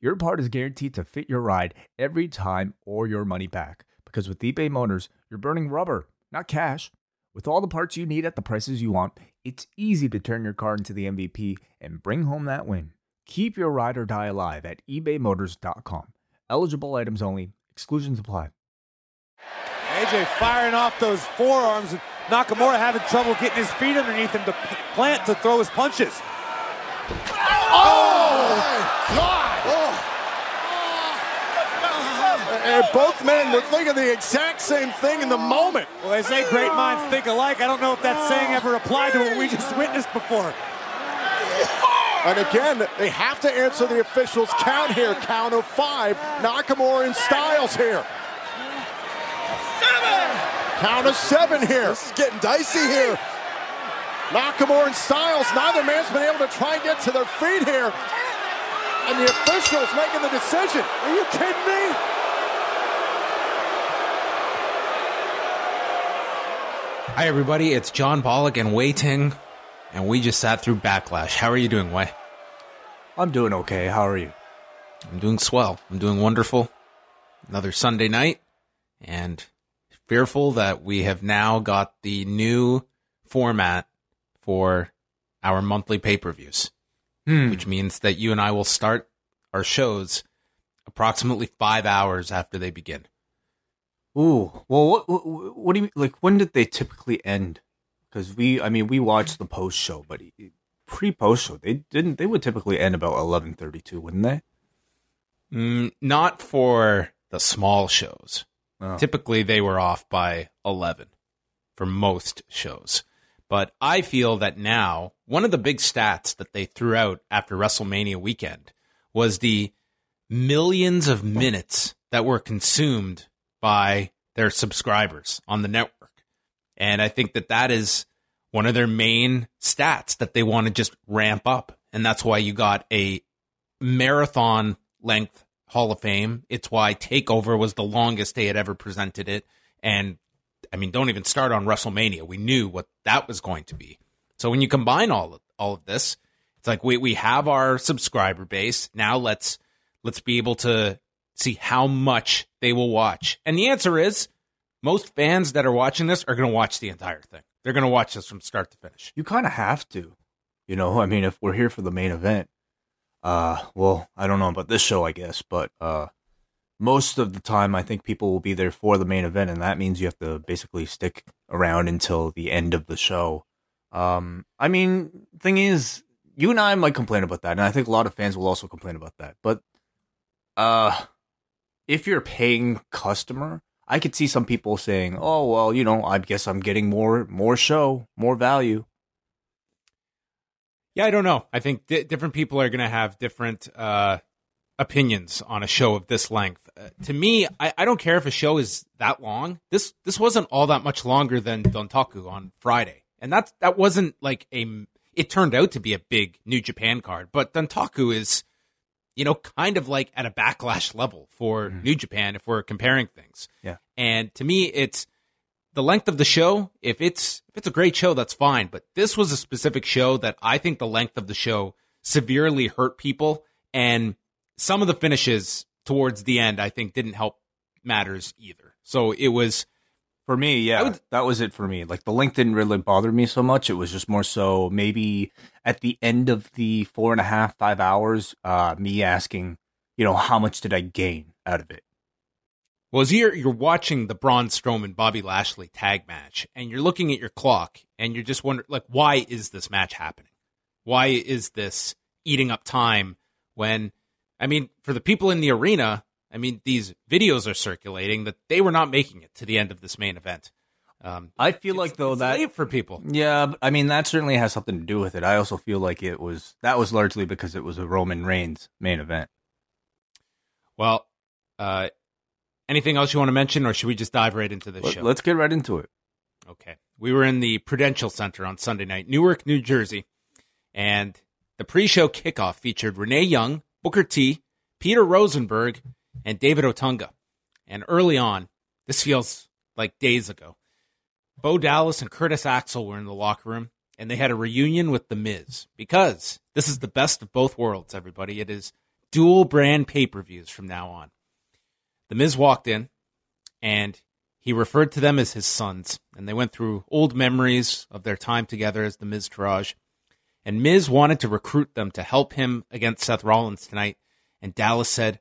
your part is guaranteed to fit your ride every time or your money back. Because with eBay Motors, you're burning rubber, not cash. With all the parts you need at the prices you want, it's easy to turn your car into the MVP and bring home that win. Keep your ride or die alive at ebaymotors.com. Eligible items only, exclusions apply. AJ firing off those forearms. Nakamura having trouble getting his feet underneath him to plant to throw his punches. Oh, God! And both men were thinking the exact same thing in the moment. Well, they say great minds think alike. I don't know if that saying ever applied to what we just witnessed before. And again, they have to answer the officials' count here. Count of five. Nakamura and Styles here. Seven. Count of seven here. This is getting dicey here. Nakamura and Styles, neither man's been able to try and get to their feet here. And the officials making the decision. Are you kidding me? Hi, everybody. It's John Pollock and Wai Ting, and we just sat through Backlash. How are you doing, Wai? I'm doing okay. How are you? I'm doing swell. I'm doing wonderful. Another Sunday night, and fearful that we have now got the new format for our monthly pay per views, Hmm. which means that you and I will start our shows approximately five hours after they begin. Ooh, well, what, what what do you mean like? When did they typically end? Because we, I mean, we watched the post show, but pre post show, they didn't. They would typically end about eleven thirty two, wouldn't they? Mm, not for the small shows. Oh. Typically, they were off by 11 for most shows. But I feel that now, one of the big stats that they threw out after WrestleMania weekend was the millions of minutes that were consumed by their subscribers on the network. And I think that that is one of their main stats that they want to just ramp up. And that's why you got a marathon length Hall of Fame. It's why TakeOver was the longest they had ever presented it. And I mean, don't even start on WrestleMania. We knew what that was going to be. So when you combine all of, all of this, it's like we, we have our subscriber base. Now let's let's be able to see how much they will watch. And the answer is most fans that are watching this are going to watch the entire thing. They're going to watch this from start to finish. You kind of have to, you know. I mean, if we're here for the main event, uh, well, I don't know about this show, I guess, but uh, most of the time, I think people will be there for the main event, and that means you have to basically stick around until the end of the show. Um, I mean, thing is, you and I might complain about that, and I think a lot of fans will also complain about that. But uh, if you're a paying customer, I could see some people saying, "Oh, well, you know, I guess I'm getting more more show, more value." Yeah, I don't know. I think di- different people are going to have different uh, opinions on a show of this length. Uh, to me, I, I don't care if a show is that long. This this wasn't all that much longer than Dontaku on Friday, and that's that wasn't like a. It turned out to be a big New Japan card, but Dontaku is, you know, kind of like at a backlash level for mm-hmm. New Japan if we're comparing things. Yeah. And to me, it's the length of the show. If it's if it's a great show, that's fine. But this was a specific show that I think the length of the show severely hurt people, and some of the finishes towards the end, I think, didn't help matters either. So it was For me, yeah, would- that was it for me. Like the length didn't really bother me so much. It was just more so maybe at the end of the four and a half, five hours, uh, me asking, you know, how much did I gain out of it? was you're you're watching the Braun Strowman Bobby Lashley tag match, and you're looking at your clock, and you're just wondering, like, why is this match happening? Why is this eating up time? When, I mean, for the people in the arena, I mean, these videos are circulating that they were not making it to the end of this main event. Um, I feel like though that late for people. yeah, but, I mean that certainly has something to do with it. I also feel like it was that was largely because it was a Roman Reigns main event. Well, uh, Anything else you want to mention, or should we just dive right into the Let, show? Let's get right into it. Okay. We were in the Prudential Center on Sunday night, Newark, New Jersey, and the pre-show kickoff featured Renee Young, Booker T, Peter Rosenberg, and David Otunga. And early on, this feels like days ago, Bo Dallas and Curtis Axel were in the locker room, and they had a reunion with The Miz because this is the best of both worlds, everybody. It is dual brand pay-per-views from now on. The Miz walked in, and he referred to them as his sons, and they went through old memories of their time together as the Miztourage. And Miz wanted to recruit them to help him against Seth Rollins tonight, and Dallas said,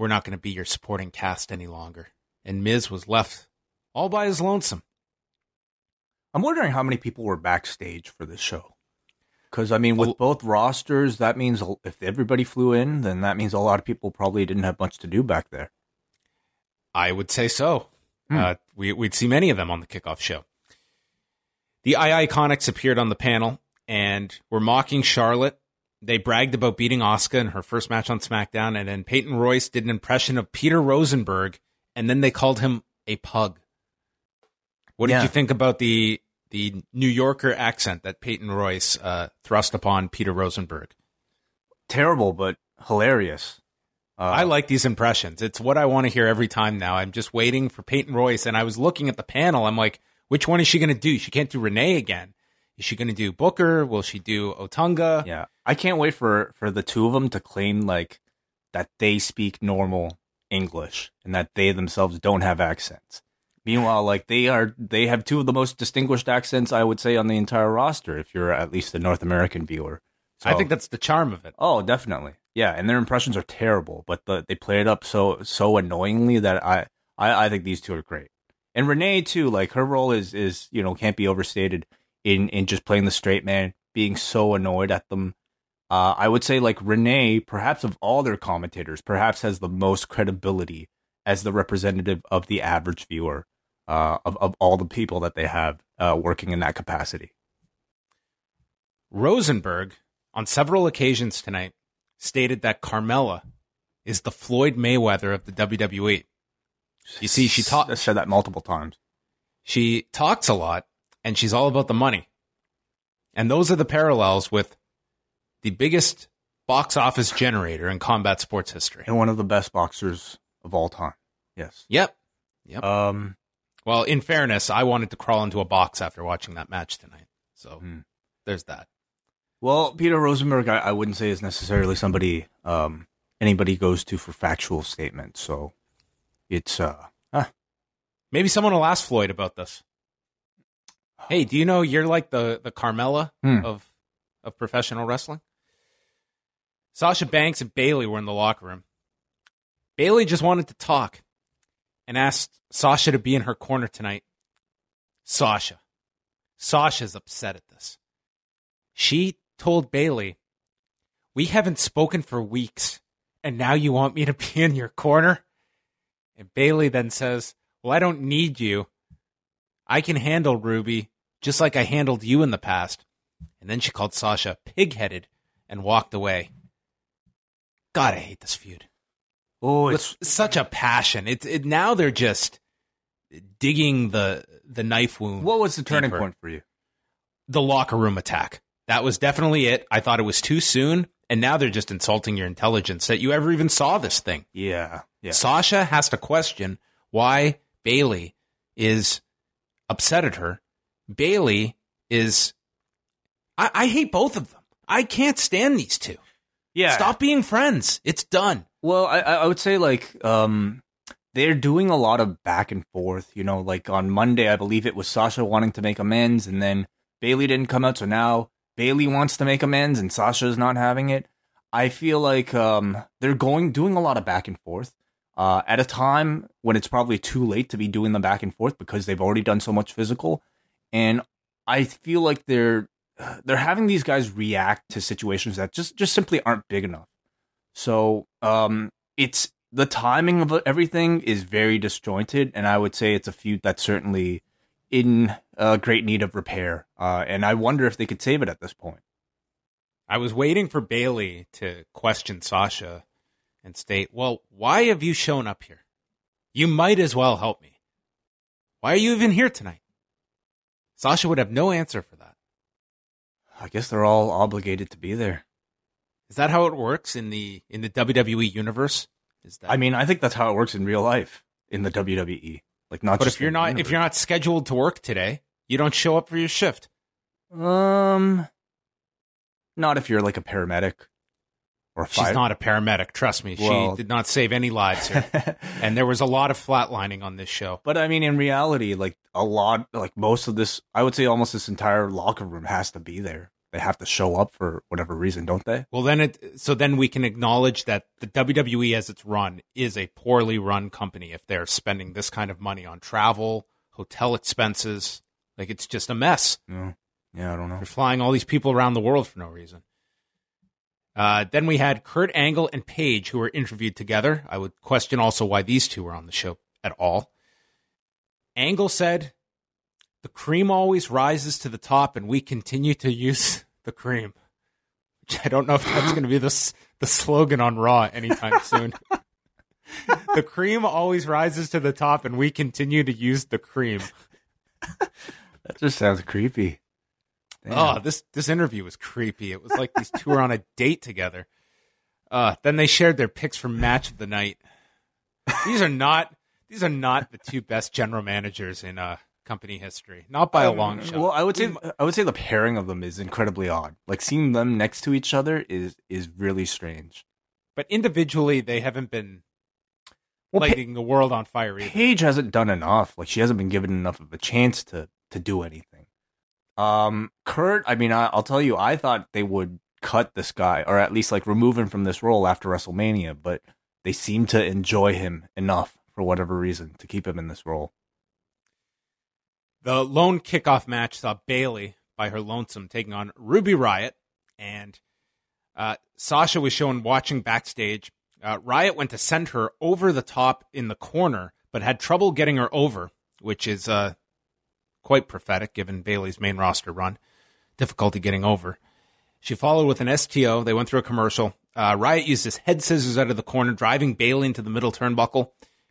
"We're not going to be your supporting cast any longer." And Miz was left all by his lonesome. I'm wondering how many people were backstage for this show. Because I mean, with both rosters, that means if everybody flew in, then that means a lot of people probably didn't have much to do back there. I would say so. Hmm. Uh, we, we'd see many of them on the kickoff show. The IIconics appeared on the panel and were mocking Charlotte. They bragged about beating Asuka in her first match on SmackDown, and then Peyton Royce did an impression of Peter Rosenberg, and then they called him a pug. What did you think about the the New Yorker accent that Peyton Royce uh, thrust upon Peter Rosenberg? Terrible, but hilarious. Uh, I like these impressions. It's what I want to hear every time now. I'm just waiting for Peyton Royce, and I was looking at the panel. I'm like, which one is she going to do? She can't do Renee again. Is she going to do Booker? Will she do Otunga? Yeah, I can't wait for for the two of them to claim like that they speak normal English and that they themselves don't have accents. Meanwhile, like they are, they have two of the most distinguished accents I would say on the entire roster. If you're at least a North American viewer, I think that's the charm of it. Oh, definitely. Yeah, and their impressions are terrible, but the, they play it up so so annoyingly that I, I I think these two are great. And Renee too, like her role is is you know can't be overstated in in just playing the straight man, being so annoyed at them. Uh, I would say like Renee, perhaps of all their commentators, perhaps has the most credibility as the representative of the average viewer uh, of of all the people that they have uh, working in that capacity. Rosenberg, on several occasions tonight, stated that Carmella is the Floyd Mayweather of the WWE. You see, she talked. Said that multiple times. She talks a lot, and she's all about the money. And those are the parallels with the biggest box office generator in combat sports history. And one of the best boxers of all time. Yes. Yep. Yep. Um, well, in fairness, I wanted to crawl into a box after watching that match tonight. So Hmm. there's that. well, Peter Rosenberg, I, I wouldn't say is necessarily somebody um, anybody goes to for factual statements. So it's uh, ah, Maybe someone will ask Floyd about this. Hey, do you know you're like the the Carmella Hmm. of of professional wrestling? Sasha Banks and Bayley were in the locker room. Bayley just wanted to talk and asked Sasha to be in her corner tonight. Sasha. Sasha's upset at this. She told Bayley, We haven't spoken for weeks, and now you want me to be in your corner? And Bayley then says, Well, I don't need you. I can handle Ruby just like I handled you in the past. And then she called Sasha pig headed and walked away. God, I hate this feud. oh, With it's such a passion. It, it now they're just digging the the knife wound. what was the turning deeper. point for you? The locker room attack. That was definitely it. I thought it was too soon, and now they're just insulting your intelligence that you ever even saw this thing. Yeah, yeah. Sasha has to question why Bayley is upset at her. Bayley is. I, I hate both of them. I can't stand these two. yeah. Stop being friends. It's done. Well, I I would say like um they're doing a lot of back and forth. You know, like on Monday, I believe it was Sasha wanting to make amends, and then Bayley didn't come out, so now Bayley wants to make amends, and Sasha's not having it. I feel like um they're going doing a lot of back and forth. Uh, at a time when it's probably too late to be doing the back and forth because they've already done so much physical, and I feel like they're they're having these guys react to situations that just just simply aren't big enough. So um, it's the timing of everything is very disjointed, and I would say it's a feud that's certainly in uh, great need of repair. Uh, and I wonder if they could save it at this point. I was waiting for Bayley to question Sasha and state, "Well, why have you shown up here? You might as well help me. Why are you even here tonight? Sasha would have no answer for that. I guess they're all obligated to be there. Is that how it works in the in the WWE universe? Is that I mean, I think that's how it works in real life in the WWE. Like not But if you're not if you're not scheduled to work today, you don't show up for your shift. um not if you're like a paramedic or She's not a paramedic, trust me. Well- she did not save any lives here. and there was a lot of flatlining on this show. But I mean, in reality, like a lot, like most of this, I would say almost this entire locker room has to be there. They have to show up for whatever reason, don't they? Well, then it so then we can acknowledge that the WWE as it's run is a poorly run company if they're spending this kind of money on travel, hotel expenses. Like it's just a mess. No. Yeah, I don't know. They're flying all these people around the world for no reason. Uh, then we had Kurt Angle and Paige who were interviewed together. I would question also why these two were on the show at all. Angle said, "The cream always rises to the top, and we continue to use the cream." Which I don't know if that's going to be the the slogan on Raw anytime soon. the cream always rises to the top, and we continue to use the cream. That just sounds creepy. Damn. Oh, this this interview was creepy. It was like these two were on a date together. Uh, then they shared their picks for match of the night. These are not these are not the two best general managers in uh company history. Not by a long shot. Well, I would say I would say the pairing of them is incredibly odd. Like seeing them next to each other is is really strange. but individually they haven't been Well, Pa- lighting the world on fire either. Paige hasn't done enough. Like she hasn't been given enough of a chance to to do anything. Um, Kurt, I mean, I, I'll tell you, I thought they would cut this guy, or at least like remove him from this role after WrestleMania, but they seem to enjoy him enough for whatever reason to keep him in this role. The lone kickoff match saw Bayley by her lonesome taking on Ruby Riott, and uh, Sasha was shown watching backstage. Uh, Riott went to send her over the top in the corner, but had trouble getting her over, which is uh, quite prophetic given Bayley's main roster run. Difficulty getting over. She followed with an STO. They went through a commercial. Uh, Riott used his head scissors out of the corner, driving Bayley into the middle turnbuckle.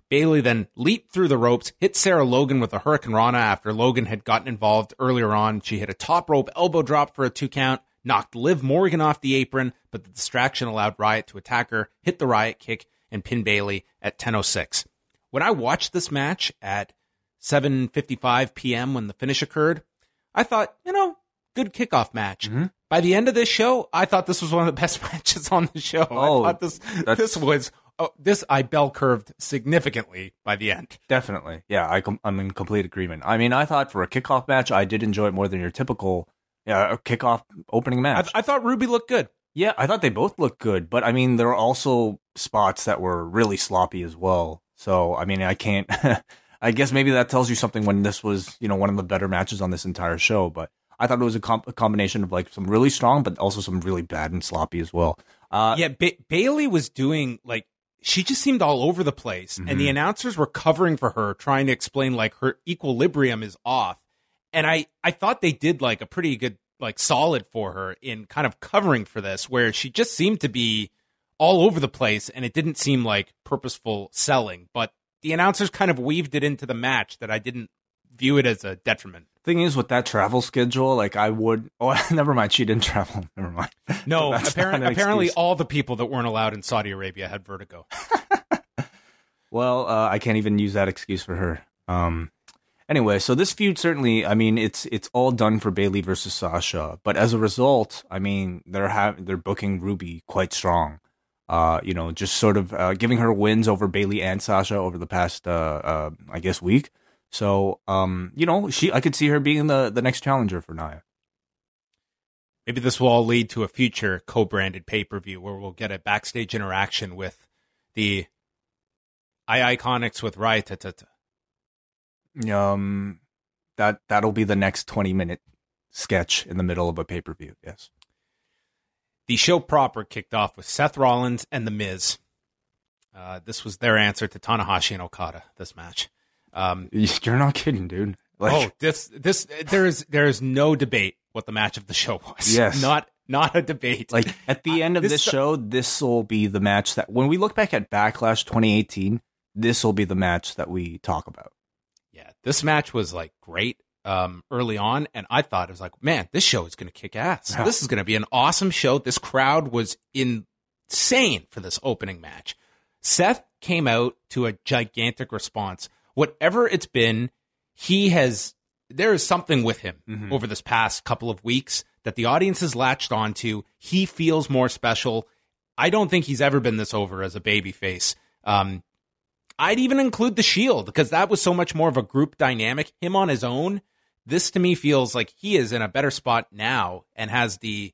Bayley then leaped through the ropes, hit Sarah Logan with a Hurricane Rana after Logan had gotten involved earlier on. She hit a top rope elbow drop for a two count, knocked Liv Morgan off the apron, but the distraction allowed Riott to attack her, hit the Riott kick, and pin Bayley at 10.06. When I watched this match at 7.55 p.m. when the finish occurred, I thought, you know, good kickoff match. Mm-hmm. By the end of this show, I thought this was one of the best matches on the show. Oh, I thought this this was oh, this I bell curved significantly by the end. Definitely, yeah, I com- I'm in complete agreement. I mean, I thought for a kickoff match, I did enjoy it more than your typical, a kickoff opening I, match. I thought Ruby looked good. Yeah, I thought they both looked good, but I mean, there are also spots that were really sloppy as well. So, I mean, I can't. I guess maybe that tells you something when this was, you know, one of the better matches on this entire show. But I thought it was a, comp- a combination of like some really strong, but also some really bad and sloppy as well. Uh, yeah, ba- Bayley was doing like she just seemed all over the place, and Mm-hmm. the announcers were covering for her, trying to explain like her equilibrium is off. And I I thought they did like a pretty good like solid for her in kind of covering for this, where she just seemed to be all over the place, and it didn't seem like purposeful selling. But the announcers kind of weaved it into the match that I didn't view it as a detriment. Thing is, with that travel schedule, like I would. Oh, never mind. She didn't travel. Never mind. No, That's apparently, apparently excuse. all the people that weren't allowed in Saudi Arabia had vertigo. Well, uh, I can't even use that excuse for her. Um, anyway, so this feud certainly, I mean, it's it's all done for Bayley versus Sasha, but as a result, I mean, they're have they're booking Ruby quite strong. Uh, you know, just sort of uh, giving her wins over Bayley and Sasha over the past, uh, uh, I guess, week. So, um, you know, she I could see her being the the next challenger for Nia. Maybe this will all lead to a future co-branded pay-per-view where we'll get a backstage interaction with the IIconics with Riott. Um, that that'll be the next twenty minute sketch in the middle of a pay per view. Yes. The show proper kicked off with Seth Rollins and The Miz. Uh, this was their answer to Tanahashi and Okada. This match. Um, You're not kidding, dude. oh, this this there is there is no debate what the match of the show was. Yes. not not a debate. Like at the end of This- this show, this will be the match that when we look back at Backlash 2018, this will be the match that we talk about. Yeah, this match was like great um, early on, and I thought it was like, man, this show is going to kick ass. Yeah. This is going to be an awesome show. This crowd was insane for this opening match. Seth came out to a gigantic response. Whatever it's been, he has. There is something with him Mhm. over this past couple of weeks that the audience has latched onto. He feels more special. I don't think he's ever been this over as a babyface. Um, I'd even include the Shield because that was so much more of a group dynamic. Him on his own, this to me feels like he is in a better spot now and has the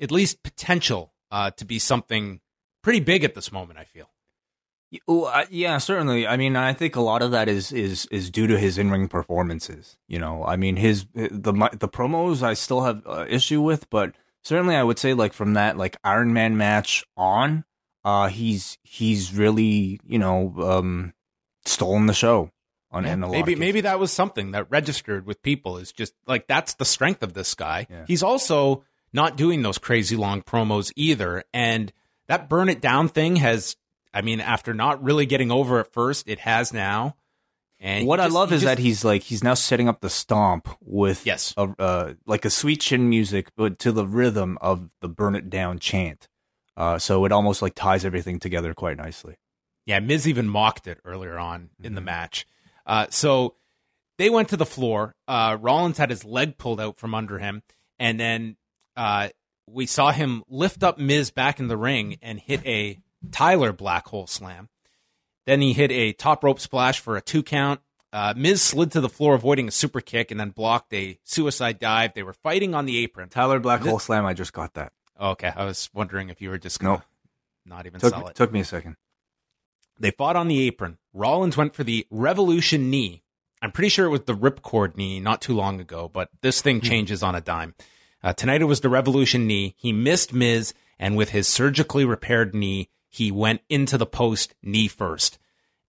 at least potential uh, to be something pretty big at this moment. I feel. Yeah, certainly. I mean, I think a lot of that is is is due to his in ring performances. You know, I mean, his the the promos I still have uh, issue with, but certainly I would say like from that like Iron Man match on, uh, he's he's really you know um stolen the show on in lot maybe maybe that was something that registered with people is just like that's the strength of this guy. Yeah. He's also not doing those crazy long promos either, and that burn it down thing has. I mean, after not really getting over at first, it has now. And what I just- love is just- that he's like he's now setting up the stomp with Yes. a, uh, like a sweet chin music, but to the rhythm of the "Burn It Down" chant. Uh, so it almost like ties everything together quite nicely. Yeah, Miz even mocked it earlier on in Mm-hmm. the match. Uh, so they went to the floor. Uh, Rollins had his leg pulled out from under him, and then uh, we saw him lift up Miz back in the ring and hit a Tyler black hole slam. Then he hit a top rope splash for a two count. Uh, Miz slid to the floor, avoiding a super kick, and then blocked a suicide dive. They were fighting on the apron. Tyler Black Hole Slam. I just got that. Okay, I was wondering if you were just gonna Nope. not even Took sell it. took me a second. They fought on the apron. Rollins went for the Revolution knee. I'm pretty sure it was the ripcord knee not too long ago, but this thing changes on a dime. Uh, tonight it was the Revolution knee. He missed Miz, and with his surgically repaired knee, he went into the post knee first.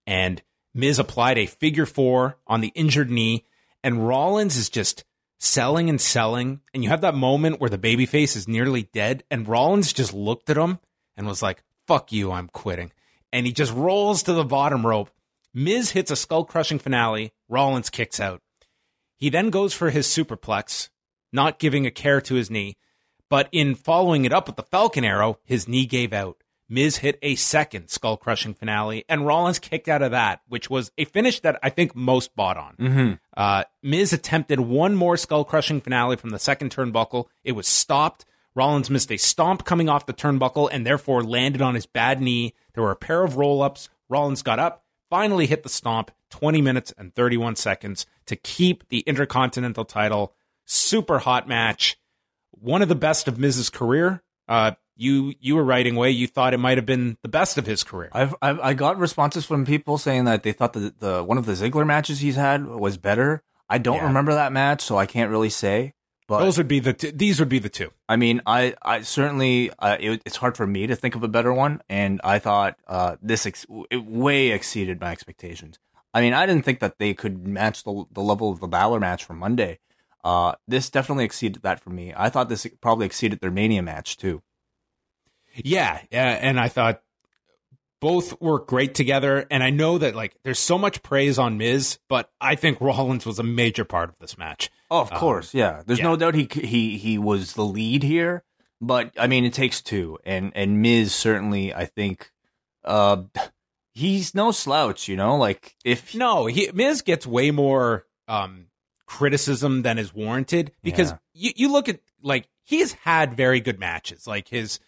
And Miz applied a figure four on the injured knee, and Rollins is just selling and selling. And you have that moment where the babyface is nearly dead, and Rollins just looked at him and was like, fuck you, I'm quitting. And he just rolls to the bottom rope. Miz hits a skull crushing finale. Rollins kicks out. He then goes for his superplex, not giving a care to his knee. But in following it up with the Falcon Arrow, his knee gave out. Miz hit a second skull crushing finale, and Rollins kicked out of that, which was a finish that I think most bought on. Mm-hmm. Uh, Miz attempted one more skull crushing finale from the second turnbuckle. It was stopped. Rollins missed a stomp coming off the turnbuckle and therefore landed on his bad knee. There were a pair of roll ups. Rollins got up, finally hit the stomp, 20 minutes and 31 seconds to keep the Intercontinental title. Super hot match. One of the best of Miz's career. Uh, you you were writing way. You thought it might have been the best of his career. I've, I've I got responses from people saying that they thought that the one of the Ziggler matches he's had was better. I don't Yeah. remember that match, so I can't really say. But Those would be the t- these would be the two. I mean, I, I certainly, uh, it, it's hard for me to think of a better one, and I thought uh, this ex- it way exceeded my expectations. I mean, I didn't think that they could match the the level of the Balor match from Monday. Uh, this definitely exceeded that for me. I thought this probably exceeded their Mania match too. Yeah, yeah, and I thought both work great together. And I know that like there's so much praise on Miz, but I think Rollins was a major part of this match. Oh, of course, yeah. There's yeah. no doubt he he he was the lead here, but I mean, it takes two, and and Miz certainly, I think, uh, he's no slouch, you know. Like if No, he Miz gets way more um criticism than is warranted because Yeah. you you look at like he's had very good matches. Like his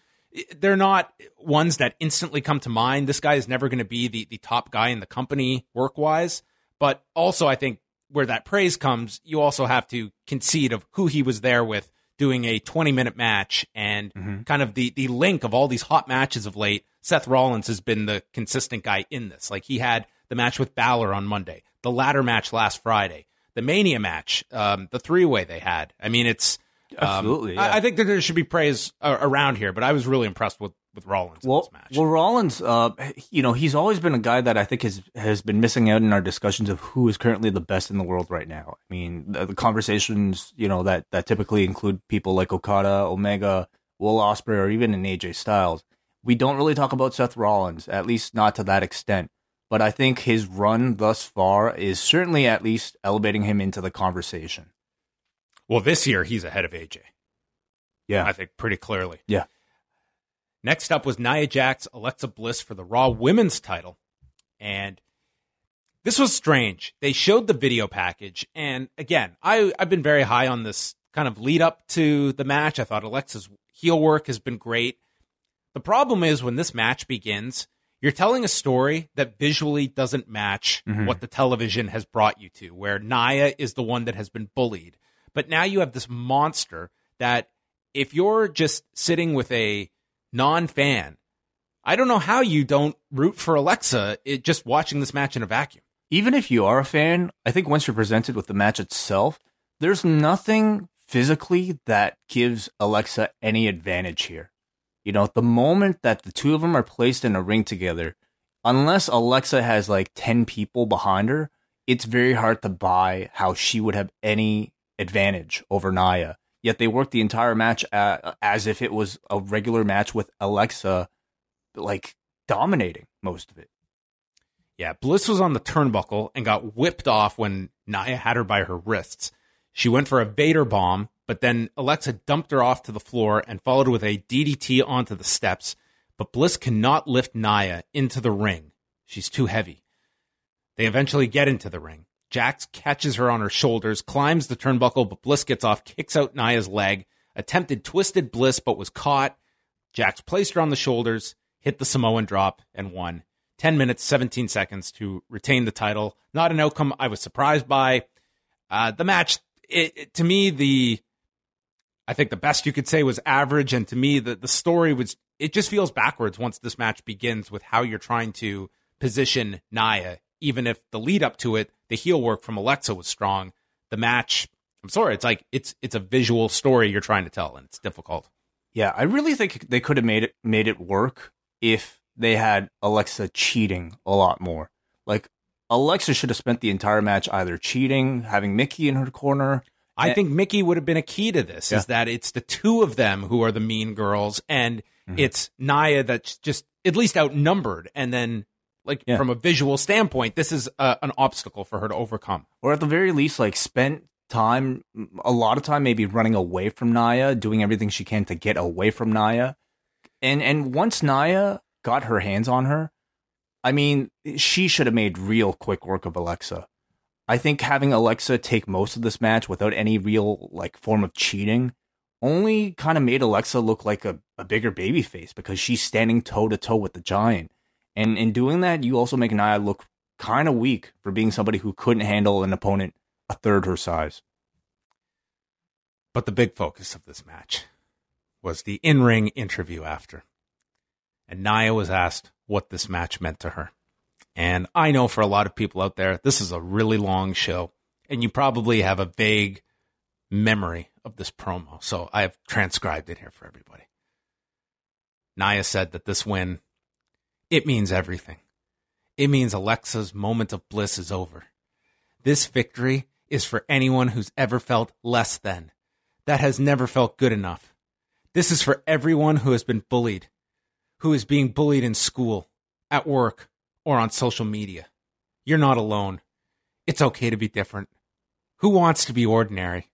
they're not ones that instantly come to mind. This guy is never going to be the the top guy in the company work wise, but also I think where that praise comes, you also have to concede of who he was there with doing a 20 minute match and kind of the the link of all these hot matches of late. Seth Rollins has been the consistent guy in this. Like he had the match with Balor on Monday, the ladder match last Friday, the Mania match, um, the three way they had. I mean, it's Absolutely, I, yeah. I think that there should be praise uh, around here, but I was really impressed with with Rollins in Well, this match. well, Rollins, uh, you know, he's always been a guy that I think has has been missing out in our discussions of who is currently the best in the world right now. I mean, the, the conversations, you know, that that typically include people like Okada, Omega, Will Ospreay, or even an AJ Styles. We don't really talk about Seth Rollins, at least not to that extent. but I think his run thus far is certainly at least elevating him into the conversation. Well, this year he's ahead of AJ. Yeah. I think pretty clearly. Yeah. Next up was Nia Jax, Alexa Bliss for the Raw Women's title. And this was strange. They showed the video package. And again, I, I've been very high on this kind of lead up to the match. I thought Alexa's heel work has been great. The problem is when this match begins, you're telling a story that visually doesn't match Mhm. what the television has brought you to, where Nia is the one that has been bullied. But now you have this monster that if you're just sitting with a non fan, I don't know how you don't root for Alexa it, just watching this match in a vacuum. Even if you are a fan, I think once you're presented with the match itself, there's nothing physically that gives Alexa any advantage here. You know, the moment that the two of them are placed in a ring together, unless Alexa has like 10 people behind her, it's very hard to buy how she would have any advantage over Nia. Yet they worked the entire match uh, as if it was a regular match with Alexa, like dominating most of it. Yeah, Bliss was on the turnbuckle and got whipped off when Nia had her by her wrists. She went for a Vader bomb, but then Alexa dumped her off to the floor and followed with a DDT onto the steps. But Bliss cannot lift Nia into the ring. She's too heavy. They eventually get into the ring. Jax catches her on her shoulders, climbs the turnbuckle, but Bliss gets off, kicks out Nia's leg, attempted twisted Bliss, but was caught. Jax placed her on the shoulders, hit the Samoan drop, and won. 10 minutes, 17 seconds to retain the title. Not an outcome I was surprised by. Uh, the match, it, it- to me, the I think the best you could say was average, and to me, the the story was it just feels backwards once this match begins with how you're trying to position Nia. Even if the lead up to it, the heel work from Alexa was strong, the match. I'm sorry, it's like it's it's a visual story you're trying to tell, and it's difficult. Yeah, I really think they could have made it made it work if they had Alexa cheating a lot more. Like Alexa should have spent the entire match either cheating, having Mickie in her corner. I Eh. think Mickie would have been a key to this Yeah. is that it's the two of them who are the mean girls and Mhm. it's Nia that's just at least outnumbered and then like Yeah. from a visual standpoint this is uh, an obstacle for her to overcome. or at the very least, like spent time, a lot of time, maybe running away from Nia, doing everything she can to get away from Nia, and and once Nia got her hands on her, I mean, she should have made real quick work of Alexa. I think having Alexa take most of this match without any real like form of cheating only kind of made Alexa look like a, a bigger baby face because she's standing toe to toe with the giant. And in doing that, you also make Nia look kind of weak for being somebody who couldn't handle an opponent a third her size. But the big focus of this match was the in-ring interview after. And Nia was asked what this match meant to her. And I know for a lot of people out there, this is a really long show, and you probably have a vague memory of this promo. So I have transcribed it here for everybody. Nia said that this win, it means everything. It means Alexa's moment of bliss is over. This victory is for anyone who's ever felt less than, that has never felt good enough. This is for everyone who has been bullied, who is being bullied in school, at work, or on social media. You're not alone. It's okay to be different. Who wants to be ordinary?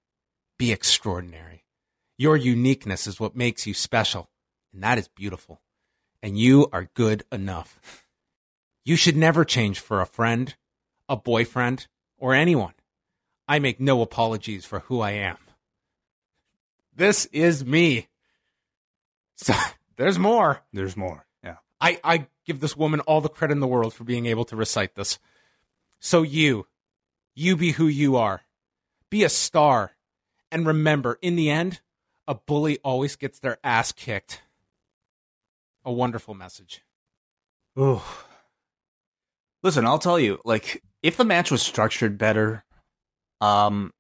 Be extraordinary. Your uniqueness is what makes you special, and that is beautiful. And you are good enough. You should never change for a friend, a boyfriend, or anyone. I make no apologies for who I am. This is me. So, there's more. There's more. Yeah. I, I give this woman all the credit in the world for being able to recite this. So you, you be who you are. Be a star. And remember, in the end, a bully always gets their ass kicked. A wonderful message. Ooh. Listen, I'll tell you, like, if the match was structured better, um,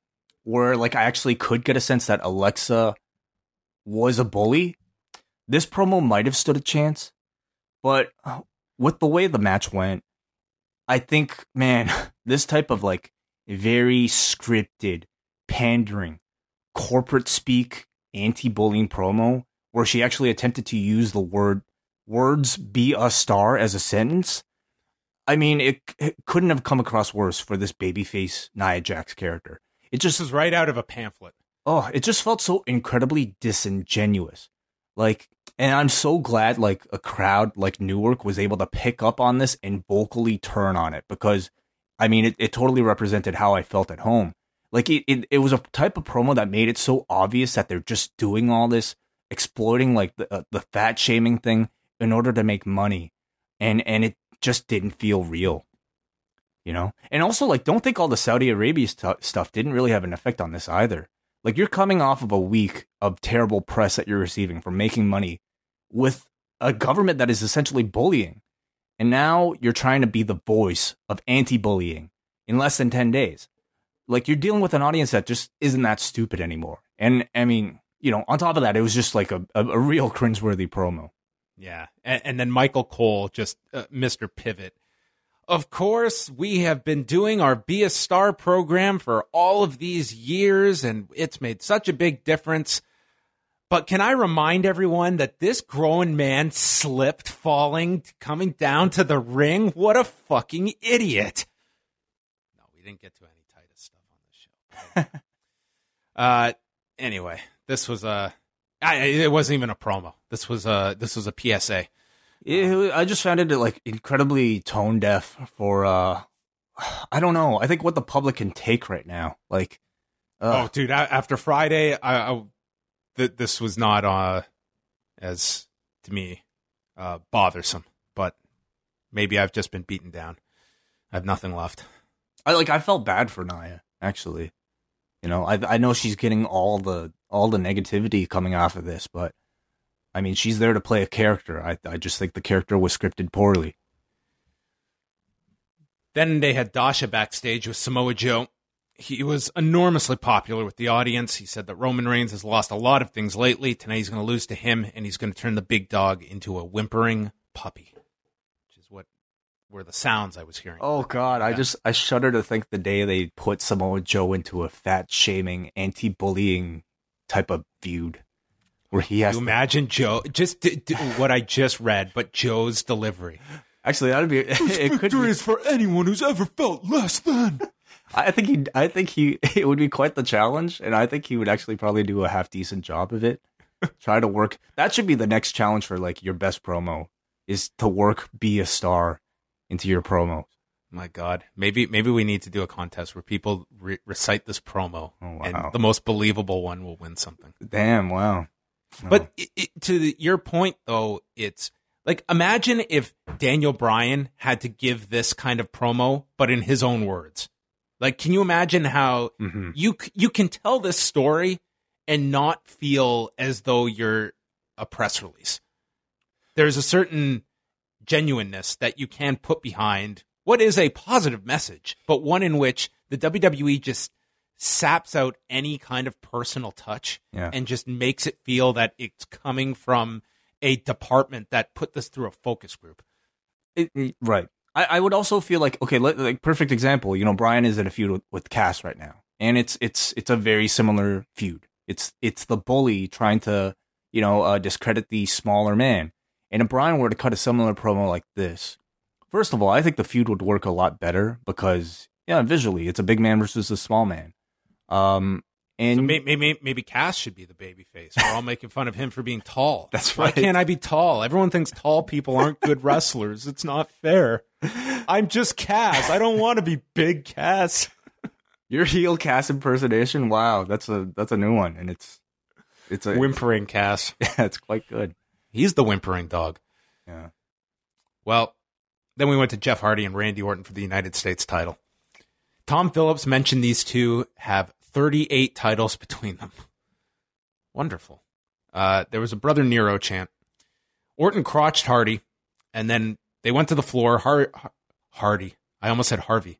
where like I actually could get a sense that Alexa was a bully, this promo might have stood a chance. But with the way the match went, I think, man, this type of like very scripted, pandering, corporate speak, anti-bullying promo, where she actually attempted to use the word words "be a star" as a sentence. I mean, it, it couldn't have come across worse for this babyface Nia Jax character. It just This is right out of a pamphlet. oh, it just felt so incredibly disingenuous. Like, and I'm so glad like a crowd like Newark was able to pick up on this and vocally turn on it because, I mean, it, it totally represented how I felt at home. Like it, it, it was a type of promo that made it so obvious that they're just doing all this, exploiting like the uh, the fat shaming thing in order to make money, and and it just didn't feel real, you know. And also, like, don't think all the Saudi Arabia stu- stuff didn't really have an effect on this either. Like, you're coming off of a week of terrible press that you're receiving for making money with a government that is essentially bullying, and now you're trying to be the voice of anti-bullying in less than ten days like you're dealing with an audience that just isn't that stupid anymore. And I mean, you know, on top of that, it was just like a, a, a real cringeworthy promo. Yeah. And, and then Michael Cole, just uh, Mr. Pivot. Of course, we have been doing our Be a Star program for all of these years, and it's made such a big difference. But can I remind everyone that this grown man slipped falling, coming down to the ring? What a fucking idiot. No, we didn't get to any Titus stuff on this show. uh, anyway, this was a. I, it wasn't even a promo. This was a this was a PSA. It, I just found it like incredibly tone deaf for uh I don't know. I think what the public can take right now. Like oh, dude, a- after Friday, I, I th- this was not uh as to me uh bothersome, but maybe I've just been beaten down. I have nothing left. I like I felt bad for Nia, actually. You know, I I know she's getting all the all the negativity coming off of this, but I mean, she's there to play a character. I I just think the character was scripted poorly. Then they had Dasha backstage with Samoa Joe. He was enormously popular with the audience. He said that Roman Reigns has lost a lot of things lately. Tonight he's going to lose to him, and he's going to turn the big dog into a whimpering puppy, which is what were the sounds I was hearing. Oh God, I just I shudder to think the day they put Samoa Joe into a fat shaming, anti-bullying type of feud, where he has you to, imagine Joe just d- d- what I just read, but Joe's delivery. actually that'd be it could be, for anyone who's ever felt less than. I think he I think he it would be quite the challenge, and I think he would actually probably do a half decent job of it. Try to work that should be the next challenge for like your best promo is to work be a star into your promo. My God, maybe maybe we need to do a contest where people re- recite this promo, Oh, wow. and the most believable one will win something. Damn, wow. But it, it, to the, your point, though, it's like imagine if Daniel Bryan had to give this kind of promo, but in his own words. Like, can you imagine how Mhm. you you can tell this story and not feel as though you're a press release? There's a certain genuineness that you can put behind what is a positive message, but one in which the WWE just saps out any kind of personal touch Yeah. and just makes it feel that it's coming from a department that put this through a focus group. It, it- right. I, I would also feel like okay, let, like perfect example. You know, Bryan is in a feud with, with Cass right now, and it's it's it's a very similar feud. It's it's the bully trying to you know uh, discredit the smaller man. And if Bryan were to cut a similar promo like this, first of all, I think the feud would work a lot better because yeah, visually, it's a big man versus a small man. Um, and So maybe, maybe maybe Cass should be the baby face. We're all making fun of him for being tall. That's Why right. can't I be tall? Everyone thinks tall people aren't good wrestlers. It's not fair. I'm just Cass. I don't want to be big Cass. your heel Cass impersonation, wow, that's a that's a new one, and it's it's a Whimpering Cass. yeah, it's quite good. He's the whimpering dog. Yeah. Well, then we went to Jeff Hardy and Randy Orton for the United States title. Tom Phillips mentioned these two have 38 titles between them. Wonderful. Uh, there was a Brother Nero chant. Orton crotched Hardy, and then they went to the floor. Har- Har- Hardy. I almost said Harvey.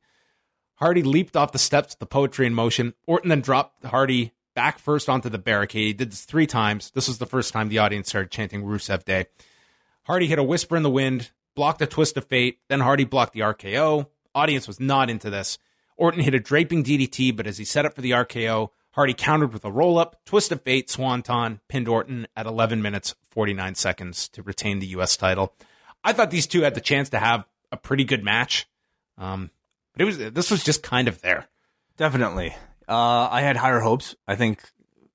Hardy leaped off the steps, the poetry in motion. Orton then dropped Hardy back first onto the barricade. He did this three times. This was the first time the audience started chanting Rusev Day. Hardy hit a whisper in the wind, blocked a twist of fate, then Hardy blocked the RKO. Audience was not into this. Orton hit a draping DDT, but as he set up for the RKO, Hardy countered with a roll up, twist of fate, swanton, pinned Orton at 11 minutes 49 seconds to retain the U.S. title. I thought these two had the chance to have a pretty good match. Um, but it was this was just kind of there. Definitely. Uh, I had higher hopes. I think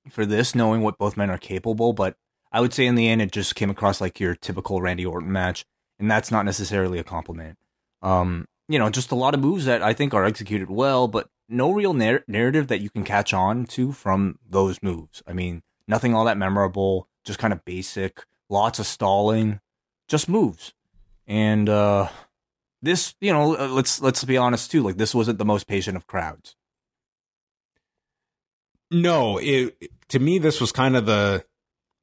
for this, knowing what both men are capable, but I would say in the end, it just came across like your typical Randy Orton match, and that's not necessarily a compliment. Um, you know, just a lot of moves that I think are executed well, but no real narr- narrative that you can catch on to from those moves. I mean, nothing all that memorable, just kind of basic, lots of stalling, just moves. And uh this, you know, uh, let's let's be honest too, like this wasn't the most patient of crowds. No, it, to me this was kind of the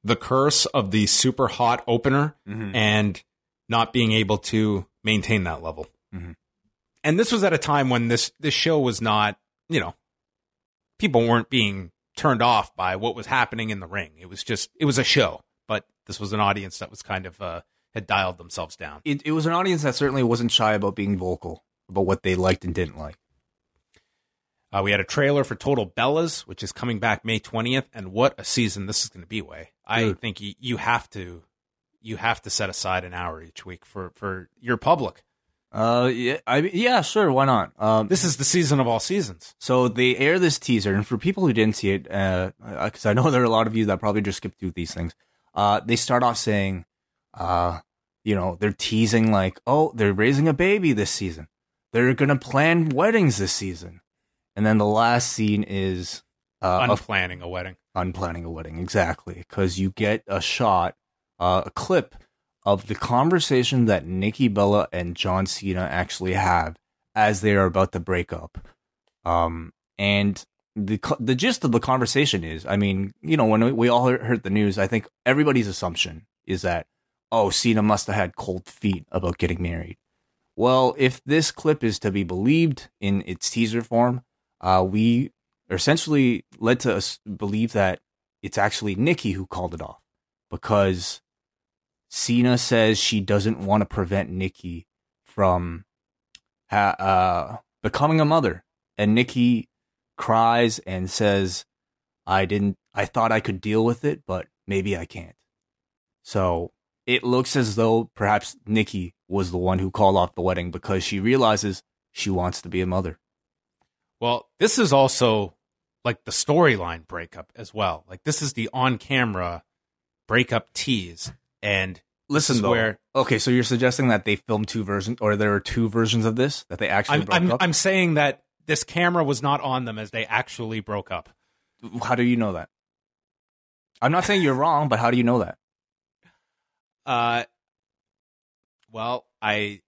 the curse of the super hot opener Mhm. and not being able to maintain that level. Mhm. And this was at a time when this this show was not, you know, people weren't being turned off by what was happening in the ring. It was just it was a show, but this was an audience that was kind of uh, had dialed themselves down. It it was an audience that certainly wasn't shy about being vocal about what they liked and didn't like. Uh, we had a trailer for Total Bellas, which is coming back May twentieth, and what a season this is going to be. Wai, I Dude. think you, you have to you have to set aside an hour each week for for your public. Uh, yeah, I yeah, sure, why not? Um, This is the season of all seasons. So they air this teaser, and for people who didn't see it, because I know there are a lot of you that probably just skip through these things. Uh, they start off saying, uh, you know, they're teasing like, oh, they're raising a baby this season. They're gonna plan weddings this season, and then the last scene is uh, Unplanning a wedding. unplanning a wedding exactly because you get a shot, uh, a clip of the conversation that Nikki Bella and John Cena actually have as they are about to break up. Um, and the the gist of the conversation is, I mean, you know, when we, all heard, the news, I think everybody's assumption is that, oh, Cena must have had cold feet about getting married. Well, if this clip is to be believed in its teaser form, uh, we are essentially led to believe that it's actually Nikki who called it off because Cena says she doesn't want to prevent Nikki from ha- uh, becoming a mother, and Nikki cries and says, "I didn't. I thought I could deal with it, but maybe I can't." So it looks as though perhaps Nikki was the one who called off the wedding because she realizes she wants to be a mother. Well, this is also like the storyline breakup as well. Like this is the on-camera breakup tease, and Listen, though. where- okay, so you're suggesting that they filmed two versions, or there are two versions of this that they actually I'm broke I'm, up. I'm saying that this camera was not on them as they actually broke up. How do you know that? I'm not saying you're wrong, but how do you know that? Uh, well, I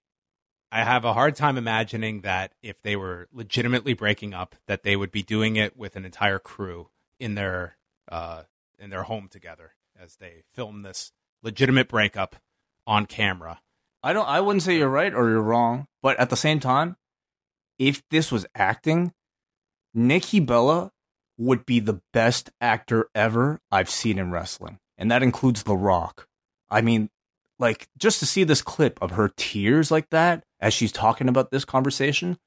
I have a hard time imagining that if they were legitimately breaking up, that they would be doing it with an entire crew in their uh in their home together as they film this legitimate breakup on camera. I don't. I wouldn't say you're right or you're wrong, but at the same time, if this was acting, Nikki Bella would be the best actor ever I've seen in wrestling, and that includes The Rock. I mean, like just to see this clip of her tears like that as she's talking about this conversation.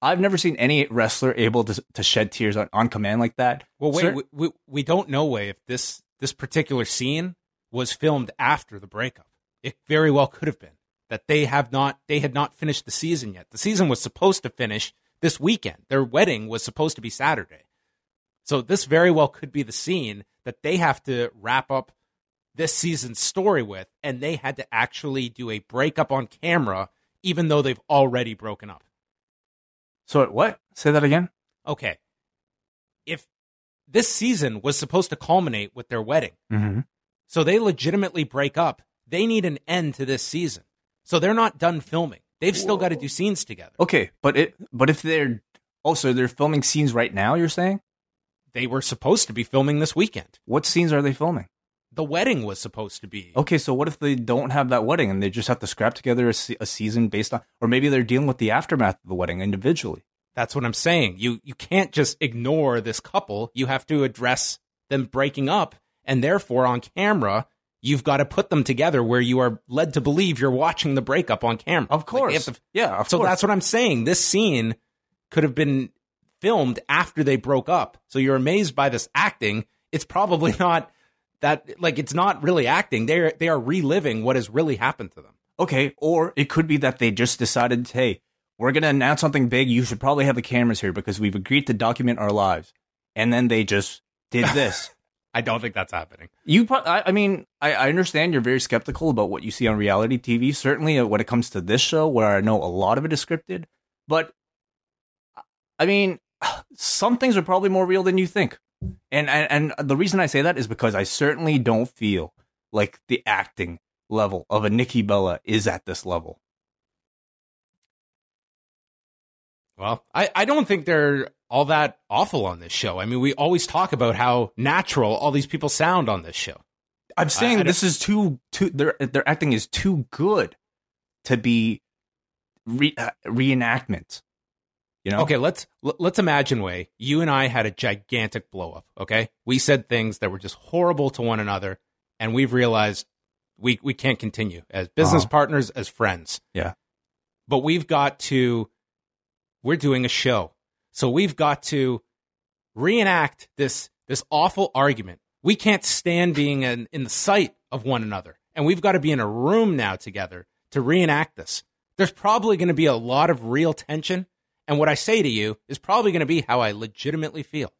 I've never seen any wrestler able to to shed tears on, on command like that. Well, wait, Cer- we, we we don't know Wai if this this particular scene was filmed after the breakup. It very well could have been that they have not they had not finished the season yet. The season was supposed to finish this weekend. Their wedding was supposed to be Saturday. So this very well could be the scene that they have to wrap up this season's story with and they had to actually do a breakup on camera even though they've already broken up. so what? Say that again. Okay. If this season was supposed to culminate with their wedding, Mm-hmm. So they legitimately break up, they need an end to this season. So they're not done filming. They've still got to do scenes together. Okay, but it but if they're oh, also they're filming scenes right now, you're saying They were supposed to be filming this weekend. what scenes are they filming? The wedding was supposed to be. Okay, so what if they don't have that wedding and they just have to scrap together a, se- a season based on, or maybe they're dealing with the aftermath of the wedding individually. That's what I'm saying. You you can't just ignore this couple. You have to address them breaking up, and therefore on camera, you've got to put them together where you are led to believe you're watching the breakup on camera. Of course, to yeah, of so course. that's what I'm saying. This scene could have been filmed after they broke up. So you're amazed by this acting. It's probably not that like it's not really acting. They're they are reliving what has really happened to them. Okay, or it could be that they just decided, hey, we're going to announce something big. You should probably have the cameras here because we've agreed to document our lives. And then they just did this. I don't think that's happening. You, I, I mean, I, I, understand you're very skeptical about what you see on reality TV. Certainly, uh, when it comes to this show, where I know a lot of it is scripted, but I mean, some things are probably more real than you think. And, and and the reason I say that is because I certainly don't feel like the acting level of a Nikki Bella is at this level. Well, I, I don't think they're all that awful on this show. I mean, we always talk about how natural all these people sound on this show. I'm saying I, I this is too too their their acting is too good to be re, uh, reenactment. You know? Okay, let's let's imagine Wai you and I had a gigantic blow up. Okay, we said things that were just horrible to one another, and we've realized we we can't continue as business uh-huh. partners, as friends. Yeah, but we've got to. We're doing a show, so we've got to reenact this this awful argument. We can't stand being in, in the sight of one another, and we've got to be in a room now together to reenact this. There's probably going to be a lot of real tension and what I say to you is probably going to be how I legitimately feel.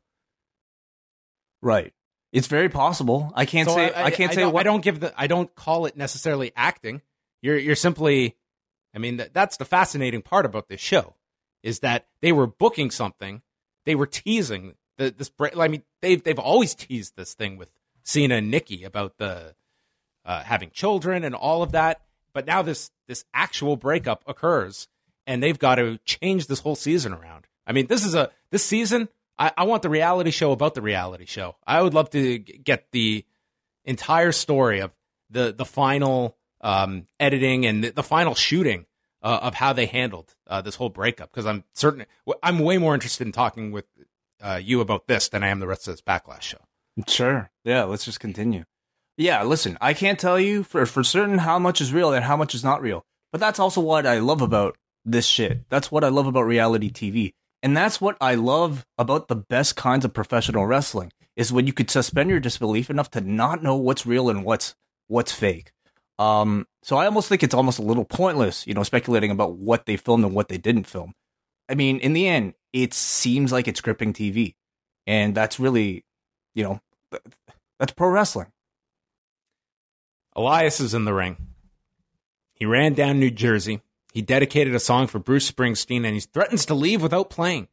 Right. It's very possible. I can't so say. I, I, I can't I say. What... I don't give the. I don't call it necessarily acting. You're. You're simply. I mean, that's the fascinating part about this show, is that they were booking something. They were teasing the, this. I mean, they've they've always teased this thing with Cena and Nikki about the uh, having children and all of that. But now this this actual breakup occurs, and they've got to change this whole season around. I mean, this is a this season. I, I want the reality show about the reality show. I would love to get the entire story of the the final um, editing and the, the, final shooting uh, of how they handled uh, this whole breakup. Because I'm certain I'm way more interested in talking with uh, you about this than I am the rest of this backlash show. Sure. Yeah. Let's just continue. Yeah. Listen, I can't tell you for for certain how much is real and how much is not real. But that's also what I love about this shit. That's what I love about reality TV. And that's what I love about the best kinds of professional wrestling is when you could suspend your disbelief enough to not know what's real and what's what's fake. Um, so I almost think it's almost a little pointless, you know, speculating about what they filmed and what they didn't film. I mean, in the end, it seems like it's gripping TV, and that's really, you know, that's pro wrestling. Elias is in the ring. He ran down New Jersey he dedicated a song for Bruce Springsteen and he threatens to leave without playing.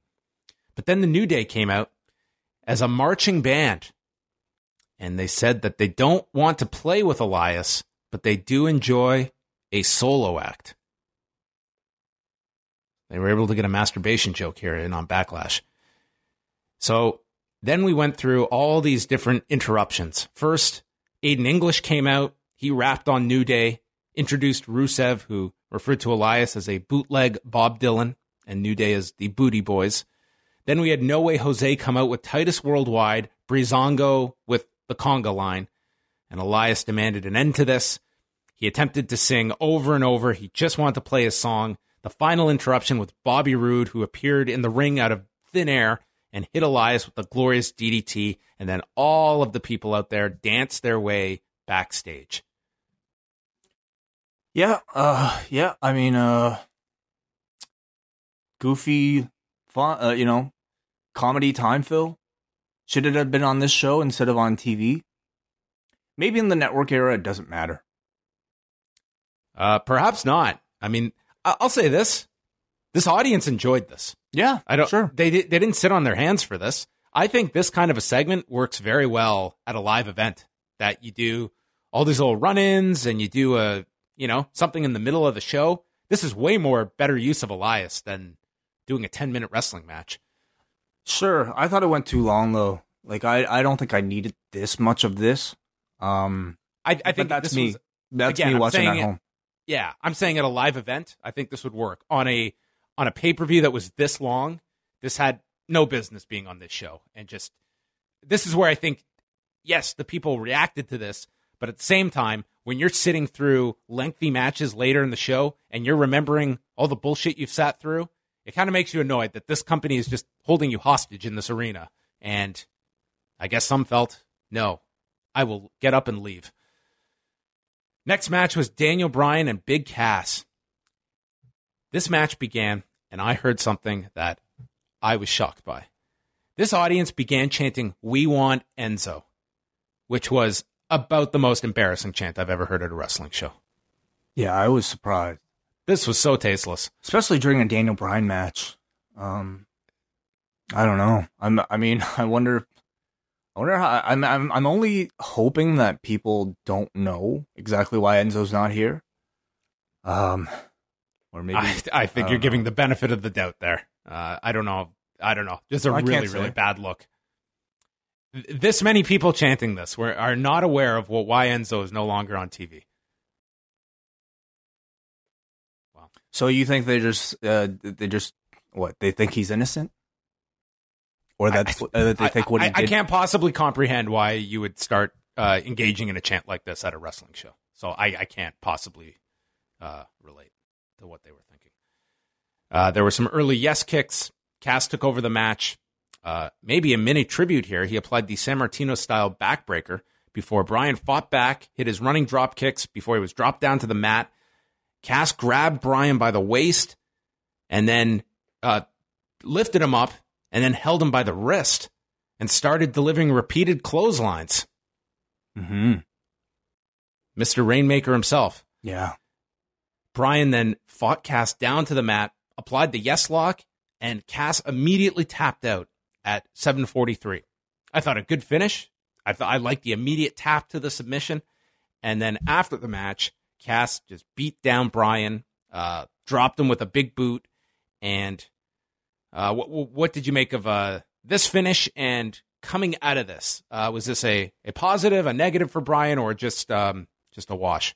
But then the New Day came out as a marching band. And they said that they don't want to play with Elias, but they do enjoy a solo act. They were able to get a masturbation joke here in on Backlash. So then we went through all these different interruptions. First, Aiden English came out. He rapped on New Day, introduced Rusev, who referred to Elias as a bootleg Bob Dylan and New Day as the Booty Boys. Then we had No Way Jose come out with Titus Worldwide, Breezango with the conga line, and Elias demanded an end to this. He attempted to sing over and over. He just wanted to play his song. The final interruption with Bobby Roode, who appeared in the ring out of thin air and hit Elias with a glorious DDT, and then all of the people out there danced their way backstage. Yeah, uh, yeah. I mean, uh, goofy, fun. Uh, you know, comedy time fill. Should it have been on this show instead of on TV? Maybe in the network era, it doesn't matter. Uh, perhaps not. I mean, I'll say this: this audience enjoyed this. Yeah, I don't. Sure, they they didn't sit on their hands for this. I think this kind of a segment works very well at a live event. That you do all these little run-ins and you do a you know, something in the middle of the show. This is way more better use of Elias than doing a 10 minute wrestling match. Sure. I thought it went too long though. Like I, I don't think I needed this much of this. Um I, I think that's me. Was, that's again, me watching at home. Yeah, I'm saying at a live event, I think this would work. On a on a pay-per-view that was this long, this had no business being on this show. And just this is where I think yes, the people reacted to this, but at the same time, when you're sitting through lengthy matches later in the show and you're remembering all the bullshit you've sat through, it kind of makes you annoyed that this company is just holding you hostage in this arena. And I guess some felt, no, I will get up and leave. Next match was Daniel Bryan and Big Cass. This match began, and I heard something that I was shocked by. This audience began chanting, We want Enzo, which was about the most embarrassing chant I've ever heard at a wrestling show. Yeah, I was surprised. This was so tasteless. Especially during a Daniel Bryan match. Um I don't know. I'm I mean, I wonder I wonder how I'm I'm I'm only hoping that people don't know exactly why Enzo's not here. Um or maybe I, I think I you're don't giving know. the benefit of the doubt there. Uh, I don't know. I don't know. Just a I really, really bad look. This many people chanting this were, are not aware of what why Enzo is no longer on TV. Wow. So you think they just uh they just what? They think he's innocent? Or that's uh, that they think what I, he I did can't possibly comprehend why you would start uh, engaging in a chant like this at a wrestling show. So I, I can't possibly uh, relate to what they were thinking. Uh, there were some early yes kicks. Cass took over the match. Uh, maybe a mini tribute here. He applied the Sammartino style backbreaker before Bryan fought back, hit his running drop kicks before he was dropped down to the mat. Cass grabbed Bryan by the waist and then uh, lifted him up and then held him by the wrist and started delivering repeated clotheslines. Mhm. Mr. Rainmaker himself. Yeah. Bryan then fought Cass down to the mat, applied the yes lock, and Cass immediately tapped out at 743. I thought a good finish. I thought I liked the immediate tap to the submission. And then after the match, Cass just beat down Bryan, uh, dropped him with a big boot. And uh, what, what did you make of uh, this finish and coming out of this? Uh, was this a, a positive, a negative for Bryan, or just um, just a wash?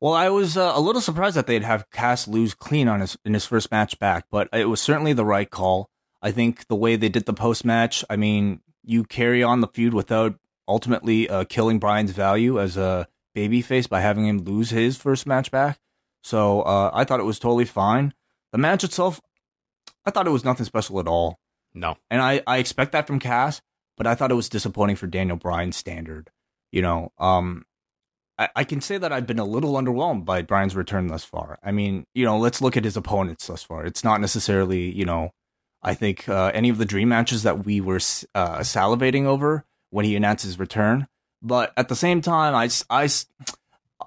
Well, I was uh, a little surprised that they'd have Cass lose clean on his in his first match back, but it was certainly the right call. I think the way they did the post match, I mean, you carry on the feud without ultimately uh, killing Bryan's value as a babyface by having him lose his first match back. So uh, I thought it was totally fine. The match itself, I thought it was nothing special at all. No. And I, I expect that from Cass, but I thought it was disappointing for Daniel Bryan's standard. You know, um, I, I can say that I've been a little underwhelmed by Bryan's return thus far. I mean, you know, let's look at his opponents thus far. It's not necessarily, you know, I think uh, any of the dream matches that we were uh, salivating over when he announced his return. But at the same time, I, I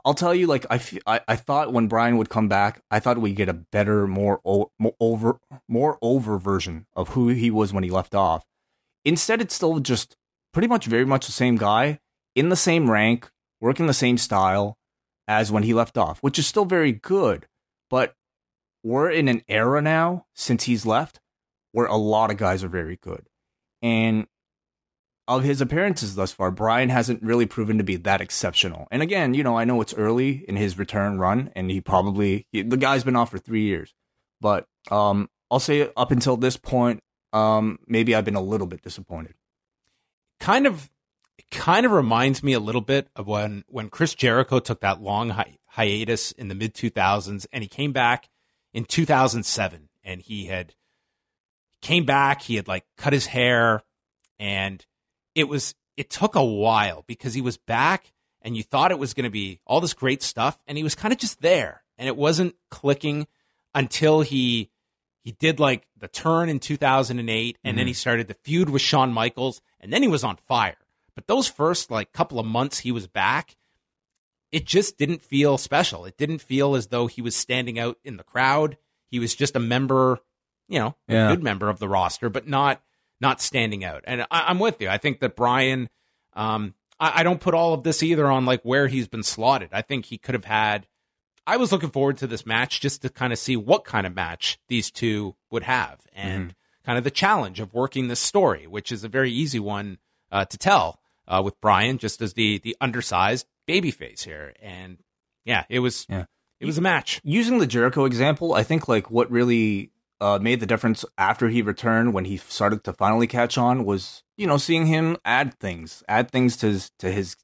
I'll tell you, like I, f- I, I thought when Bryan would come back, I thought we'd get a better, more, o- more over, more over version of who he was when he left off. Instead, it's still just pretty much very much the same guy in the same rank, working the same style as when he left off, which is still very good. But we're in an era now since he's left where a lot of guys are very good. And of his appearances thus far, Bryan hasn't really proven to be that exceptional. And again, you know, I know it's early in his return run, and he probably he, the guy's been off for three years, but um, I'll say up until this point, um, maybe I've been a little bit disappointed. kind of kind of reminds me a little bit of when when Chris Jericho took that long hi- hiatus in the mid 2000s and he came back in 2007 and he had came back he had like cut his hair and it was it took a while because he was back and you thought it was going to be all this great stuff and he was kind of just there and it wasn't clicking until he he did like the turn in 2008 and then he mm-hmm. started the feud with Shawn Michaels and then he was on fire. But those first like couple of months he was back, it just didn't feel special. It didn't feel as though he was standing out in the crowd. He was just a member, you know, Yeah. a good member of the roster, but not not standing out. And I, I'm with you. I think that Bryan, um, I, I don't put all of this either on like where he's been slotted. I think he could have had. I was looking forward to this match just to kind of see what kind of match these two would have and kind of the challenge of working this story, which is a very easy one uh, to tell uh, with Bryan, just as the the undersized babyface here. And yeah, it was Yeah. it was a match. using the Jericho example, I think like what really uh, made the difference after he returned when he started to finally catch on was you know seeing him add things, add things to his, to his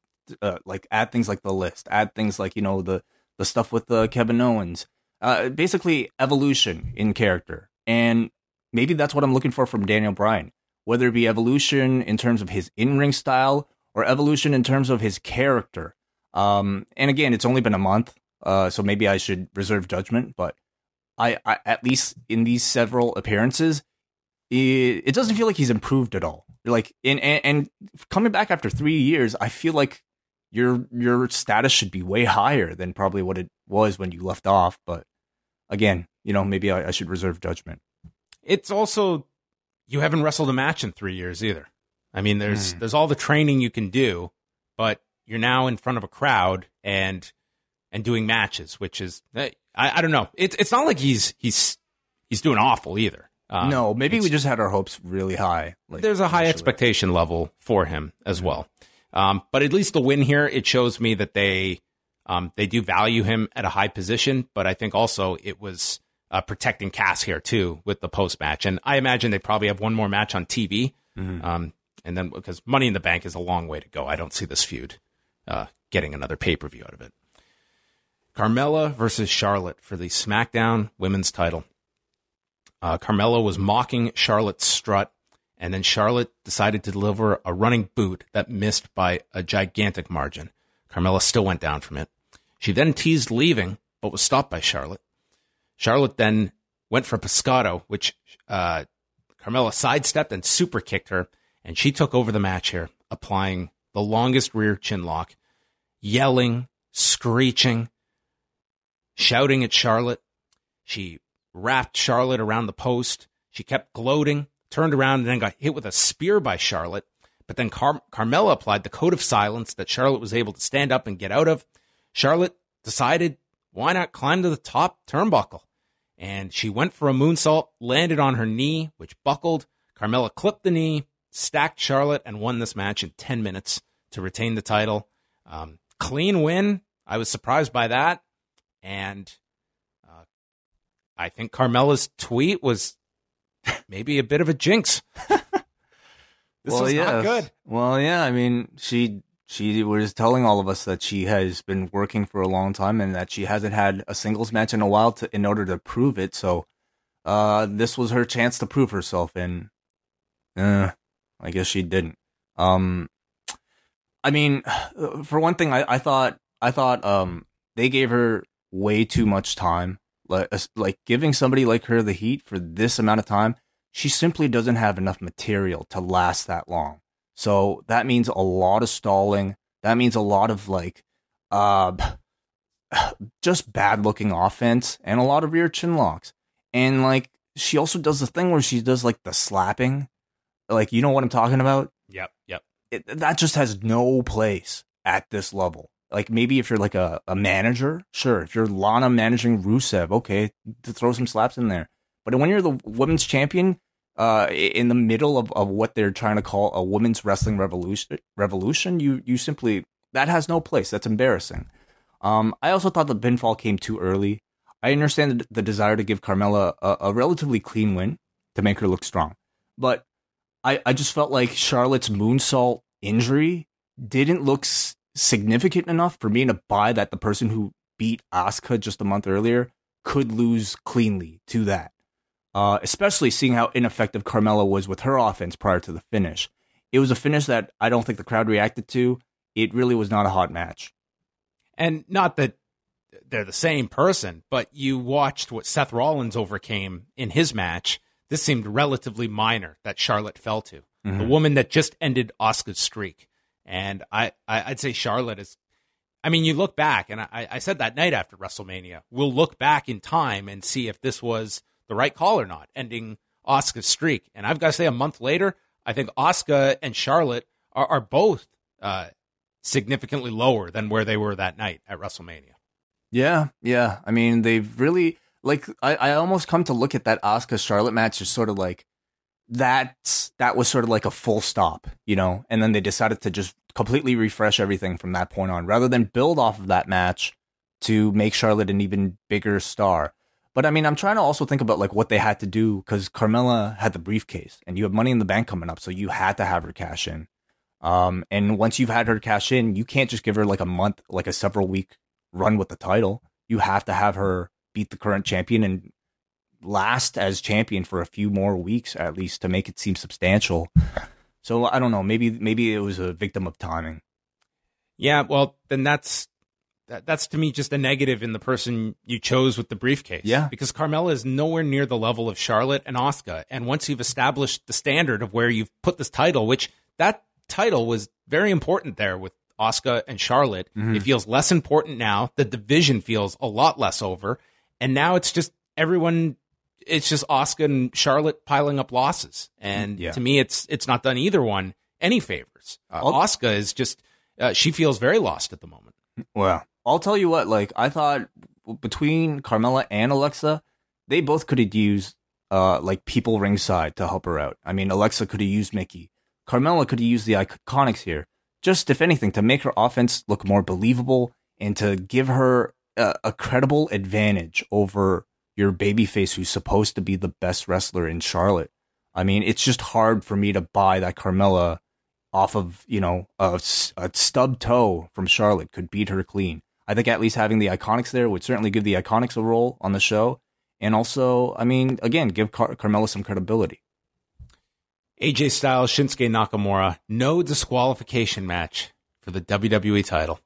uh, like add things like the list, add things like you know the the stuff with uh, Kevin Owens, uh, basically evolution in character, and maybe that's what I'm looking for from Daniel Bryan, whether it be evolution in terms of his in ring style or evolution in terms of his character. Um, and again, it's only been a month, uh, so maybe I should reserve judgment. But I, I at least in these several appearances, it, it doesn't feel like he's improved at all. Like in and, and coming back after three years, I feel like your your status should be way higher than probably what it was when you left off. But again, you know, maybe I, I should reserve judgment. It's also you haven't wrestled a match in three years either. I mean, there's mm. there's all the training you can do, but you're now in front of a crowd and and doing matches, which is I, I don't know. It's it's not like he's he's he's doing awful either. Um, no, maybe we just had our hopes really high. Like, there's a high initially. expectation level for him as well. Um, but at least the win here, it shows me that they um, they do value him at a high position. But I think also it was uh, protecting Cass here too with the post match, and I imagine they probably have one more match on TV. Mm-hmm. Um, and then because Money in the Bank is a long way to go, I don't see this feud uh, getting another pay per view out of it. Carmella versus Charlotte for the SmackDown Women's Title. Uh, Carmella was mocking Charlotte's strut, and then Charlotte decided to deliver a running boot that missed by a gigantic margin. Carmella still went down from it. She then teased leaving, but was stopped by Charlotte. Charlotte then went for Pescado, which uh, Carmella sidestepped and super kicked her, and she took over the match here, applying the longest rear chin lock, yelling, screeching, shouting at Charlotte. She wrapped Charlotte around the post. She kept gloating, turned around, and then got hit with a spear by Charlotte. But then Car- Carmella applied the code of silence that Charlotte was able to stand up and get out of. Charlotte decided, why not climb to the top turnbuckle? And she went for a moonsault, landed on her knee, which buckled. Carmella clipped the knee, stacked Charlotte, and won this match in 10 minutes to retain the title. Um, clean win. I was surprised by that. And I think Carmella's tweet was maybe a bit of a jinx. this well, was yes. not good. Well, yeah. I mean, she she was telling all of us that she has been working for a long time and that she hasn't had a singles match in a while to in order to prove it. So, uh, this was her chance to prove herself, and uh, I guess she didn't. Um, I mean, for one thing, I, I thought I thought um they gave her way too much time like like giving somebody like her the heat for this amount of time, she simply doesn't have enough material to last that long. So that means a lot of stalling. That means a lot of like uh just bad looking offense and a lot of rear chin locks. And like she also does the thing where she does like the slapping. Like you know what I'm talking about? Yep, yep. It, that just has no place at this level. Like maybe if you're like a, a manager, sure. If you're Lana managing Rusev, okay, to throw some slaps in there. But when you're the women's champion, uh, in the middle of, of what they're trying to call a women's wrestling revolution, revolution, you you simply that has no place. That's embarrassing. Um, I also thought the pinfall came too early. I understand the, desire to give Carmella a, a, relatively clean win to make her look strong, but I, I just felt like Charlotte's moonsault injury didn't look significant enough for me to buy that the person who beat Asuka just a month earlier could lose cleanly to that. Uh, especially seeing how ineffective Carmella was with her offense prior to the finish. It was a finish that I don't think the crowd reacted to. It really was not a hot match. And not that they're the same person, but you watched what Seth Rollins overcame in his match. This seemed relatively minor that Charlotte fell to. Mm-hmm. The woman that just ended Asuka's streak. And I, I would say Charlotte is. I mean, you look back, and I, I said that night after WrestleMania, we'll look back in time and see if this was the right call or not, ending Asuka's streak. And I've got to say, a month later, I think Oscar and Charlotte are, are both uh, significantly lower than where they were that night at WrestleMania. Yeah, yeah. I mean, they've really like. I, I almost come to look at that Asuka Charlotte match as sort of like that that was sort of like a full stop, you know, and then they decided to just completely refresh everything from that point on rather than build off of that match to make Charlotte an even bigger star. But I mean, I'm trying to also think about like what they had to do because Carmella had the briefcase and you have money in the bank coming up, so you had to have her cash in. Um, and once you've had her cash in, you can't just give her like a month, like a several week run with the title. You have to have her beat the current champion and last as champion for a few more weeks at least to make it seem substantial. So I don't know. Maybe maybe it was a victim of timing. Yeah, well, then that's that, that's to me just a negative in the person you chose with the briefcase. Yeah. because Carmella is nowhere near the level of Charlotte and Asuka. And once you've established the standard of where you've put this title, which that title was very important there with Asuka and Charlotte, mm-hmm. it feels less important now. The division feels a lot less over, and now it's just everyone. It's just Asuka and Charlotte piling up losses, and Yeah. to me, it's it's not done either one any favors. Uh, I'll- is just uh, she feels very lost at the moment. Well, I'll tell you what. Like I thought between Carmella and Alexa, they both could have used uh like people ringside to help her out. I mean, Alexa could have used Mickie. Carmella could have used the IIconics here. Just if anything, to make her offense look more believable and to give her a, a credible advantage over your babyface, who's supposed to be the best wrestler in Charlotte. I mean, it's just hard for me to buy that Carmella off of you know a, a stub toe from Charlotte could beat her clean. I think at least having the IIconics there would certainly give the IIconics a role on the show, and also, I mean, again, give Car- Carmella some credibility. AJ Styles, Shinsuke Nakamura, no disqualification match for the WWE title.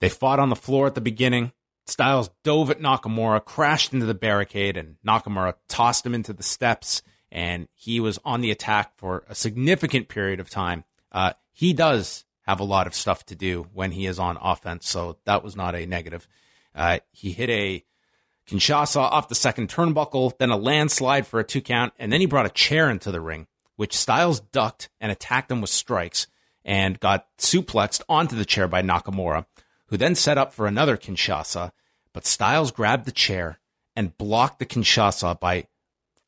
They fought on the floor at the beginning. Styles dove at Nakamura, crashed into the barricade, and Nakamura tossed him into the steps, and he was on the attack for a significant period of time. Uh, he does have a lot of stuff to do when he is on offense, so that was not a negative. Uh, he hit a Kinshasa off the second turnbuckle, then a landslide for a two count, and then he brought a chair into the ring, which Styles ducked and attacked him with strikes and got suplexed onto the chair by Nakamura, who then set up for another Kinshasa. But Styles grabbed the chair and blocked the Kinshasa by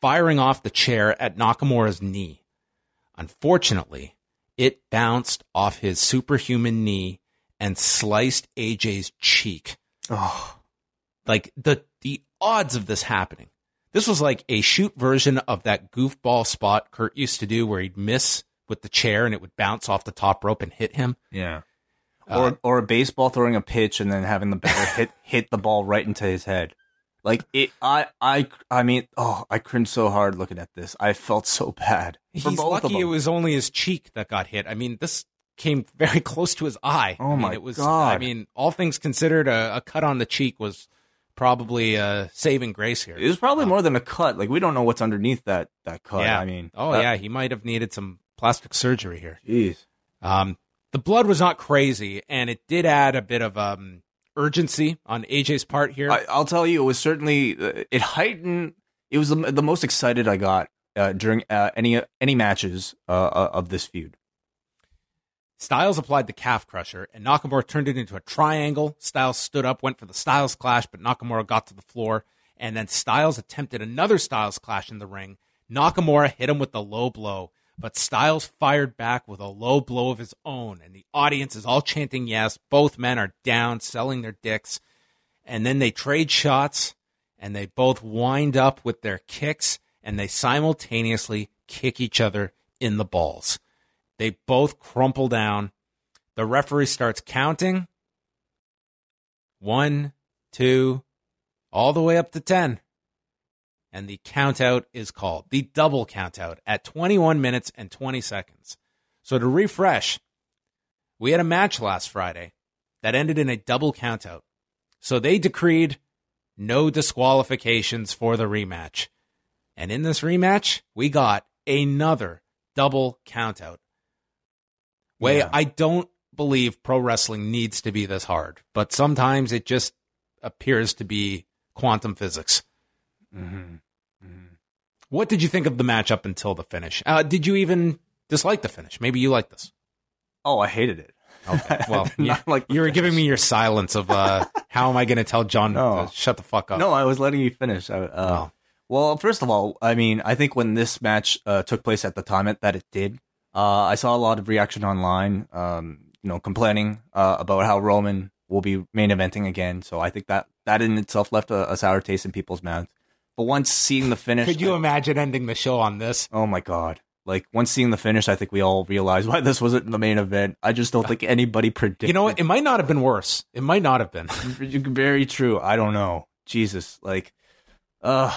firing off the chair at Nakamura's knee. Unfortunately, it bounced off his superhuman knee and sliced AJ's cheek Oh, like the the odds of this happening. This was like a shoot version of that goofball spot Kurt used to do where he'd miss with the chair and it would bounce off the top rope and hit him. yeah. Uh, or or a baseball throwing a pitch and then having the batter hit hit the ball right into his head. Like it, I I I mean, oh, I cringed so hard looking at this. I felt so bad. He's lucky it was only his cheek that got hit. I mean, this came very close to his eye. Oh I mean, my it was, God. I mean, all things considered, a, a cut on the cheek was probably a saving grace here. It was probably more than a cut. Like we don't know what's underneath that that cut. yeah. I mean, oh that- yeah, he might have needed some plastic surgery here. Jeez. Um, the blood was not crazy, and it did add a bit of um, urgency on AJ's part here. I, I'll tell you, it was certainly uh, it heightened. It was the, the most excited I got uh, during uh, any any matches uh, uh, of this feud. Styles applied the calf crusher, and Nakamura turned it into a triangle. Styles stood up, went for the Styles clash, but Nakamura got to the floor, and then Styles attempted another Styles clash in the ring. Nakamura hit him with the low blow, but Styles fired back with a low blow of his own, and the audience is all chanting yes. Both men are down, selling their dicks, and then they trade shots, and they both wind up with their kicks, and they simultaneously kick each other in the balls. They both crumple down. The referee starts counting. One, two, all the way up to 10. And the count out is called the double count out at 21 minutes and 20 seconds. So to refresh, we had a match last Friday that ended in a double count out. So they decreed no disqualifications for the rematch. And in this rematch, we got another double count out. Wai, Yeah. I don't believe pro wrestling needs to be this hard, but sometimes it just appears to be quantum physics. Mm-hmm. What did you think of the match up until the finish? Uh, did you even dislike the finish? Maybe you like this. Oh, I hated it. Okay. Well, you, like you were finish. giving me your silence of uh, how am I going to tell John No. to shut the fuck up? No, I was letting you finish. I, uh, Oh. Well, first of all, I mean, I think when this match uh, took place at the time that it did, uh, I saw a lot of reaction online, um, you know, complaining uh, about how Roman will be main eventing again. So I think that that in itself left a, a sour taste in people's mouths. But once seeing the finish, Could you imagine ending the show on this? oh my god! Like once seeing the finish, I think we all realized why this wasn't the main event. I just don't think anybody predicted. You know what? It might not have been worse. It might not have been. Very true. I don't know. Jesus, like, uh,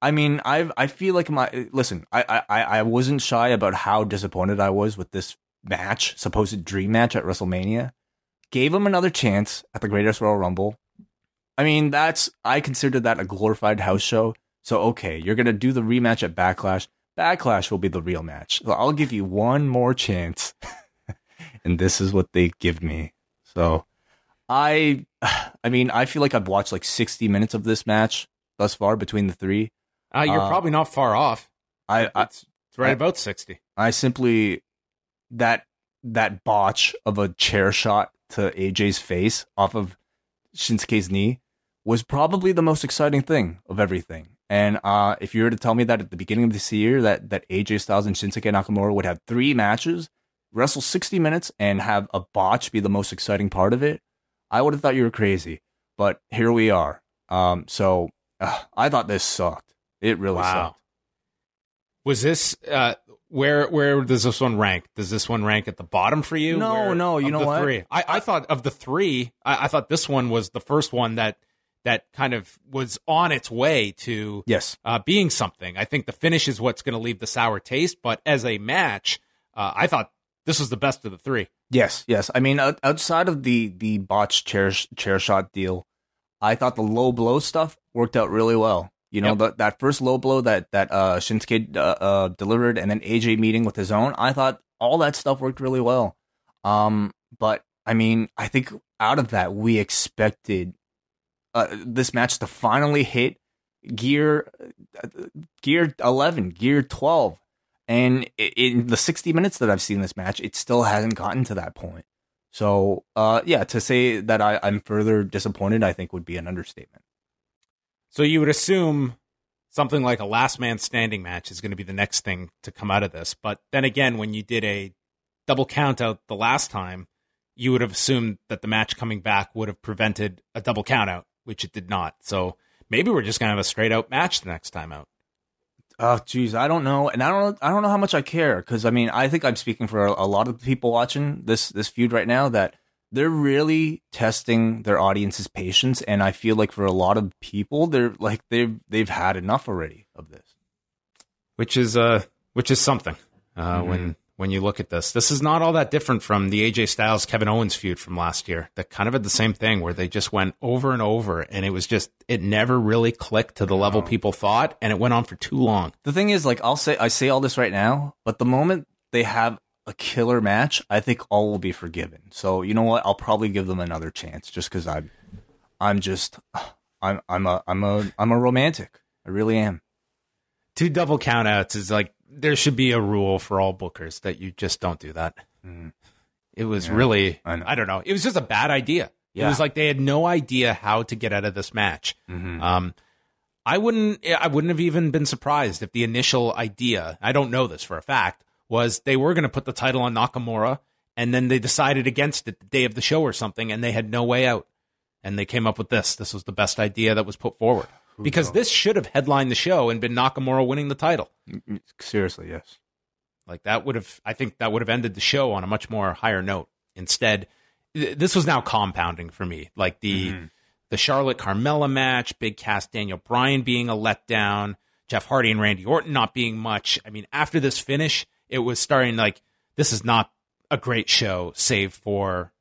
I mean, I I feel like my listen. I I I wasn't shy about how disappointed I was with this match, supposed dream match at WrestleMania. gave him another chance at the Greatest Royal Rumble. I mean, that's I consider that a glorified house show. So okay, you're gonna do the rematch at Backlash. Backlash will be the real match. So I'll give you one more chance. and this is what they give me. So I I mean, I feel like I've watched like 60 minutes of this match thus far between the three. Uh, you're Uh, probably not far off. I, I It's, it's right I- about 60. I simply that that botch of a chair shot to AJ's face off of Shinsuke's knee was probably the most exciting thing of everything. And uh, if you were to tell me that at the beginning of this year that that AJ Styles and Shinsuke Nakamura would have three matches, wrestle 60 minutes, and have a botch be the most exciting part of it, I would have thought you were crazy. But here we are. Um, so uh, I thought this sucked. It really Wow. sucked. Was this uh, where where does this one rank? Does this one rank at the bottom for you? No, Where- no, you know what? Three, I, I thought of the three. I, I thought this one was the first one that that kind of was on its way to Yes. uh, being something. I think the finish is what's going to leave the sour taste. But as a match, uh, I thought this was the best of the three. Yes, yes. I mean, outside of the the botched chair chair shot deal, I thought the low blow stuff worked out really well. You know, Yep. that that first low blow that that uh, Shinsuke uh, uh, delivered, and then AJ meeting with his own. I thought all that stuff worked really well. Um, but I mean, I think out of that, we expected uh, this match to finally hit gear uh, gear 11 gear 12 and in the 60 minutes that i've seen this match it still hasn't gotten to that point. So uh yeah to say that I, i'm further disappointed i think would be an understatement. So you would assume something like a last man standing match is going to be the next thing to come out of this. But then again, when you did a double count out the last time, you would have assumed that the match coming back would have prevented a double count out, which it did not. So maybe we're just to have a straight out match the next time out. oh geez i don't know and i don't i don't know how much i care because i mean i think i'm speaking for a, a lot of the people watching this this feud right now that they're really testing their audience's patience and i feel like for a lot of people they're like they've they've had enough already of this which is uh which is something uh, Mhm. when when you look at this. This is not all that different from the AJ Styles Kevin Owens feud from last year. That kind of had the same thing where they just went over and over, and it was just it never really clicked to the level people thought, and it went on for too long. The thing is, like, I'll say, I say all this right now, but the moment they have a killer match, I think all will be forgiven. So you know what? I'll probably give them another chance, just because I'm, I'm just, I'm, I'm a, I'm a, I'm a romantic. I really am. Two double countouts is like there should be a rule for all bookers that you just don't do that. Mhm. It was Yeah, really I. I don't know. It was just a bad idea. It was like they had no idea how to get out of this match. Mhm. Um, I wouldn't. I wouldn't have even been surprised if the initial idea. I don't know this for a fact. Was they were going to put the title on Nakamura, and then they decided against it the day of the show or something, and they had no way out, and they came up with this. This was the best idea that was put forward because knows? this should have headlined the show and been Nakamura winning the title. Seriously, yes. Like that would have, I think that would have ended the show on a much more higher note. Instead, th- this was now compounding for me. Like the mm-hmm. the Charlotte Carmella match, Big Cass Daniel Bryan being a letdown, Jeff Hardy and Randy Orton not being much. I mean, after this finish, it was starting like this is not a great show, save for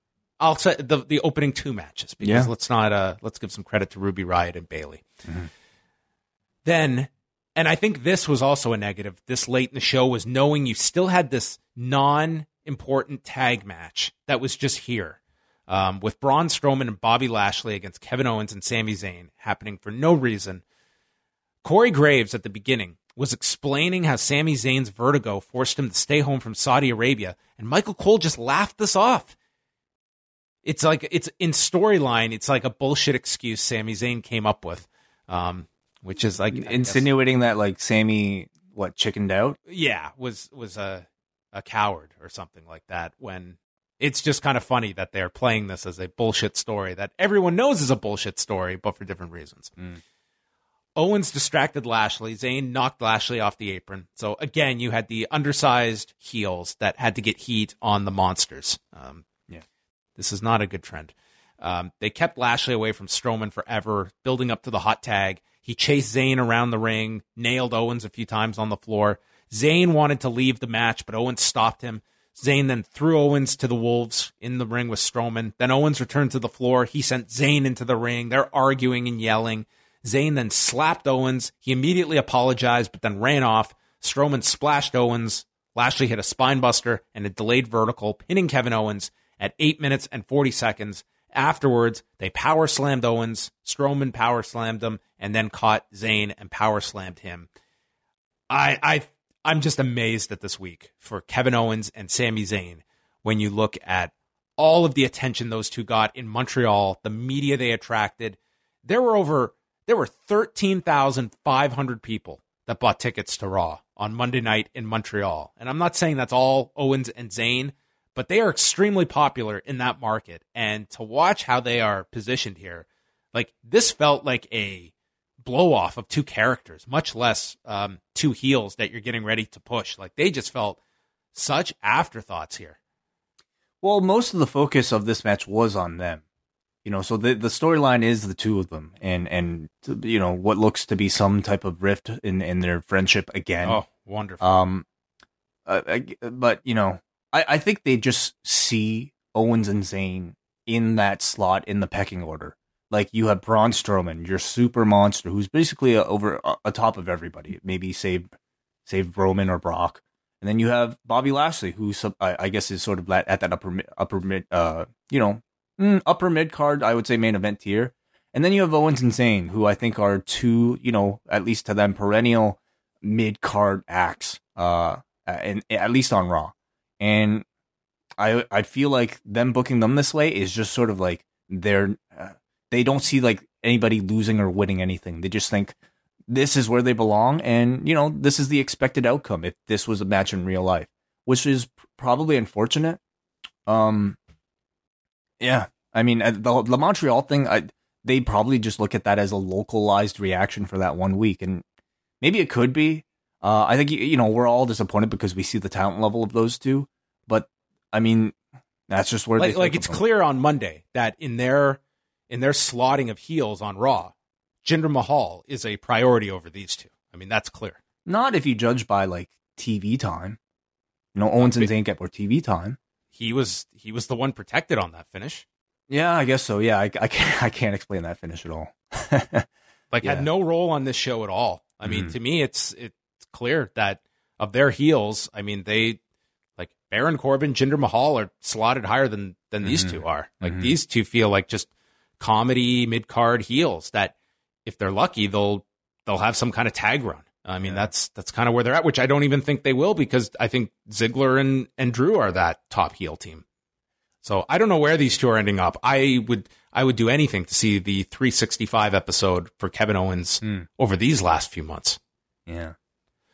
I'll say the the opening two matches because Yeah. let's not uh let's give some credit to Ruby Riott and Bayley. Then and I think this was also a negative this late in the show was knowing you still had this non important tag match that was just here um, with Braun Strowman and Bobby Lashley against Kevin Owens and Sami Zayn happening for no reason. Corey Graves at the beginning was explaining how Sami Zayn's vertigo forced him to stay home from Saudi Arabia, and Michael Cole just laughed this off. It's like it's in storyline. It's like a bullshit excuse Sami Zayn came up with, um, which is like Insinuating that like Sami what chickened out. yeah, was was a a coward or something like that. When it's just kind of funny that they're playing this as a bullshit story that everyone knows is a bullshit story, but for different reasons. Owens distracted Lashley. Zayn knocked Lashley off the apron. So again, you had the undersized heels that had to get heat on the monsters. Um. This is not a good trend. Um, they kept Lashley away from Strowman forever, building up to the hot tag. He chased Zayn around the ring, nailed Owens a few times on the floor. Zayn wanted to leave the match, but Owens stopped him. Zayn then threw Owens to the Wolves in the ring with Strowman. Then Owens returned to the floor. He sent Zayn into the ring. They're arguing and yelling. Zayn then slapped Owens. He immediately apologized, but then ran off. Strowman splashed Owens. Lashley hit a spinebuster and a delayed vertical, pinning Kevin Owens at 8 minutes and 40 seconds. Afterwards, they power slammed Owens. Strowman power slammed him and then caught Zayn and power slammed him. I, I, I'm just amazed at this week for Kevin Owens and Sami Zayn when you look at all of the attention those two got in Montreal, the media they attracted. There were over there were 13,500 people that bought tickets to Raw on Monday night in Montreal. And I'm not saying that's all Owens and Zayn, but they are extremely popular in that market. And to watch how they are positioned here, like this felt like a blow off of two characters, much less um, two heels that you're getting ready to push. Like they just felt such afterthoughts here. Well, most of the focus of this match was on them. You know, so the the storyline is the two of them, and and you know what looks to be some type of rift in in their friendship again. Oh, wonderful. Um, uh, I, but you know, I I think they just see Owens and Zayn in that slot in the pecking order. Like you have Braun Strowman, your super monster, who's basically a, over a, top of everybody. Maybe save save Roman or Brock, and then you have Bobby Lashley, who I, I guess is sort of at that upper upper mid, uh, you know, mm, upper mid card, I would say main event tier. And then you have Owens and Zayn, who I think are two, you know, at least to them, perennial mid card acts, uh, and at least on Raw. And I I feel like them booking them this way is just sort of like they're uh, they don't see like anybody losing or winning anything. They just think this is where they belong, and you know this is the expected outcome if this was a match in real life, which is probably unfortunate. Um, yeah, I mean the, the Montreal thing, I they probably just look at that as a localized reaction for that one week, and maybe it could be. Uh, I think you know we're all disappointed because we see the talent level of those two, but I mean that's just where like, like it's from. clear on Monday that in their in their slotting of heels on Raw, Jinder Mahal is a priority over these two. I mean that's clear. Not if you judge by like TV time. You know, Owens and Zayn get more TV time he was he was the one protected on that finish. Yeah, I guess so. Yeah, I, I can't I can't explain that finish at all. like yeah. had no role on this show at all. I mean, mm-hmm. to me, it's it's clear that of their heels, I mean, they like Baron Corbin, Jinder Mahal are slotted higher than than mm-hmm. these two are. Like mm-hmm. these two feel like just comedy mid card heels that if they're lucky, they'll they'll have some kind of tag run. I mean, yeah. that's that's kind of where they're at, which I don't even think they will because I think Ziggler and and Drew are that top heel team. So I don't know where these two are ending up. I would I would do anything to see the 365 episode for Kevin Owens mm. over these last few months. Yeah,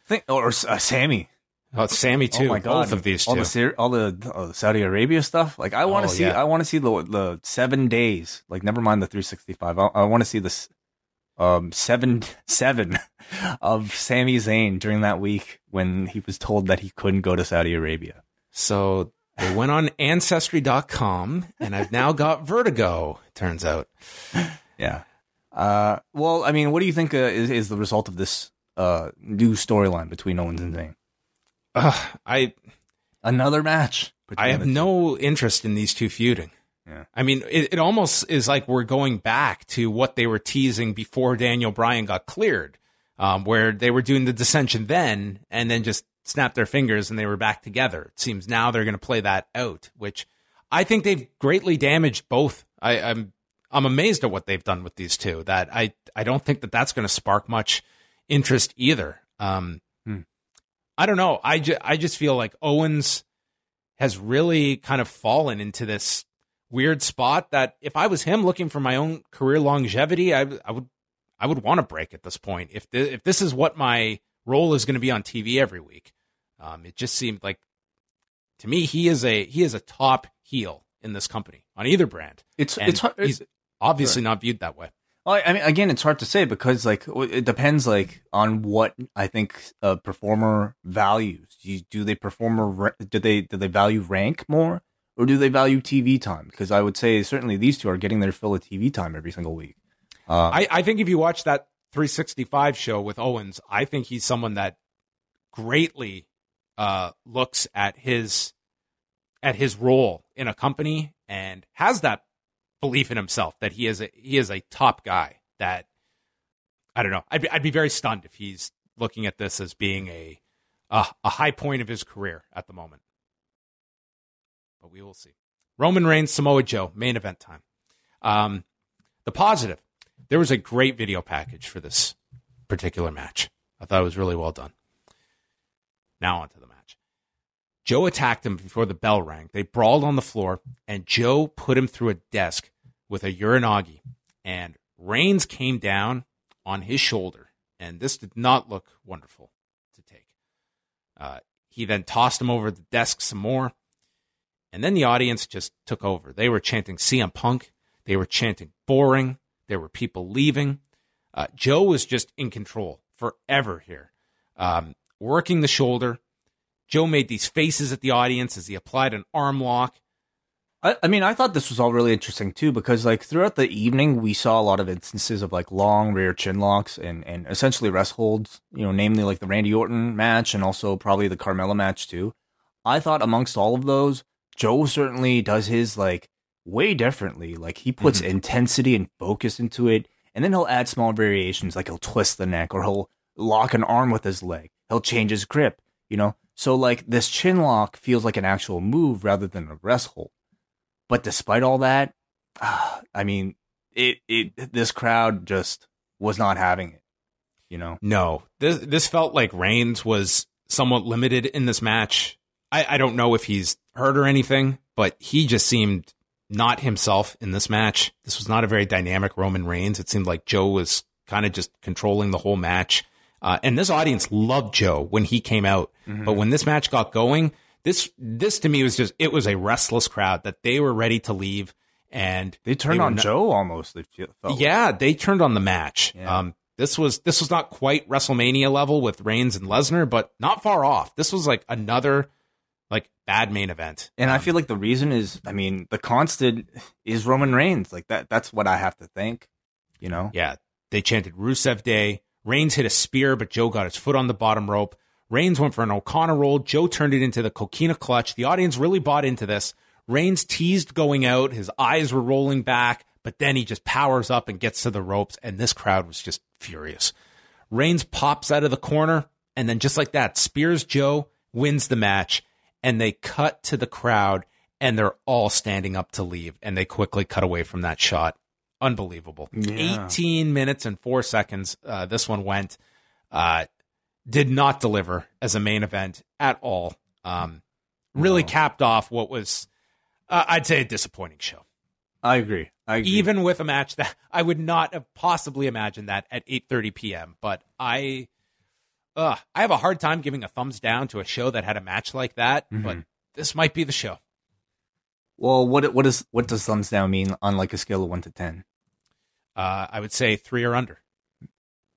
think or uh, Sami. Oh, Sami too. Oh my God. Both of these two. All the all the uh, Saudi Arabia stuff. Like I want to oh, see. Yeah. I want to see the the seven days. Like never mind the 365. I, I want to see this um, seven seven of Sami Zayn during that week when he was told that he couldn't go to Saudi Arabia. So they went on ancestry.com and I've now got vertigo, turns out. Yeah. Uh, well, I mean, what do you think uh, is, is the result of this uh, new storyline between Owens and Zayn? Uh, I another match. I have no interest in these two feuding. Yeah. I mean, it, it almost is like we're going back to what they were teasing before Daniel Bryan got cleared, um, where they were doing the dissension then and then just snapped their fingers and they were back together. It seems now they're going to play that out, which I think they've greatly damaged both. I, I'm I'm amazed at what they've done with these two. That I I don't think that that's going to spark much interest either. Um, hmm. I don't know. I ju- I just feel like Owens has really kind of fallen into this weird spot that if I was him looking for my own career longevity, I, I would I would want to break at this point. If the, if this is what my role is going to be on TV every week, um, it just seemed like to me he is a he is a top heel in this company on either brand. It's and it's he's obviously not viewed that way. Well, I mean, again, it's hard to say because like it depends like on what I think a performer values. Do they perform or do they do they value rank more? or do they value TV time? Because I would say certainly these two are getting their fill of TV time every single week. Uh, I, I think if you watch that 365 show with Owens, I think he's someone that greatly uh, looks at his at his role in a company and has that belief in himself that he is a he is a top guy that I don't know. I'd be, I'd be very stunned if he's looking at this as being a a, high point of his career at the moment. But we will see. Roman Reigns, Samoa Joe, main event time. Um, the positive, there was a great video package for this particular match. I thought it was really well done. Now on to the match. Joe attacked him before the bell rang. They brawled on the floor, and Joe put him through a desk with a uranage. And Reigns came down on his shoulder, and this did not look wonderful to take. Uh, he then tossed him over the desk some more, and then the audience just took over. They were chanting CM Punk. They were chanting boring. There were people leaving. Uh, Joe was just in control forever here, um, working the shoulder, Joe made these faces at the audience as he applied an arm lock. I, I, mean, I thought this was all really interesting too because, like, throughout the evening, we saw a lot of instances of like long rear chin locks and and essentially rest holds. You know, namely like the Randy Orton match and also probably the Carmella match too. I thought amongst all of those, Joe certainly does his like way differently. Like he puts mm-hmm. intensity and focus into it, and then he'll add small variations, like he'll twist the neck or he'll lock an arm with his leg. He'll change his grip. You know, so like this chin lock feels like an actual move rather than a rest hold. But despite all that, uh, I mean, it it this crowd just was not having it. You know? No. This this felt like Reigns was somewhat limited in this match. I, I don't know if he's hurt or anything, but he just seemed not himself in this match. This was not a very dynamic Roman Reigns. It seemed like Joe was kind of just controlling the whole match. Uh, and this audience loved Joe when he came out. Mm-hmm. But when this match got going, this this to me was just it was a restless crowd that they were ready to leave and they turned they on not, Joe almost. They felt yeah, they turned on the match. Yeah. Um, this was this was not quite WrestleMania level with Reigns and Lesnar, but not far off. This was like another like bad main event. And um, I feel like the reason is, I mean, the constant is Roman Reigns. Like that. That's what I have to think. You know. Yeah, they chanted Rusev Day. Reigns hit a spear, but Joe got his foot on the bottom rope. Reigns went for an O'Connor roll. Joe turned it into the Coquina clutch. The audience really bought into this. Reigns teased going out. His eyes were rolling back, but then he just powers up and gets to the ropes, and this crowd was just furious. Reigns pops out of the corner, and then just like that, spears Joe, wins the match, and they cut to the crowd, and they're all standing up to leave, and they quickly cut away from that shot unbelievable. Yeah. 18 minutes and four seconds. Uh, this one went. Uh, did not deliver as a main event at all. Um, really no. capped off what was, uh, I'd say, a disappointing show. I agree. I agree. Even with a match that I would not have possibly imagined that at 8:30 p.m. But I, uh, I have a hard time giving a thumbs down to a show that had a match like that. Mm-hmm. But this might be the show. Well, what what is what does thumbs down mean on like a scale of one to ten? Uh, I would say three or under.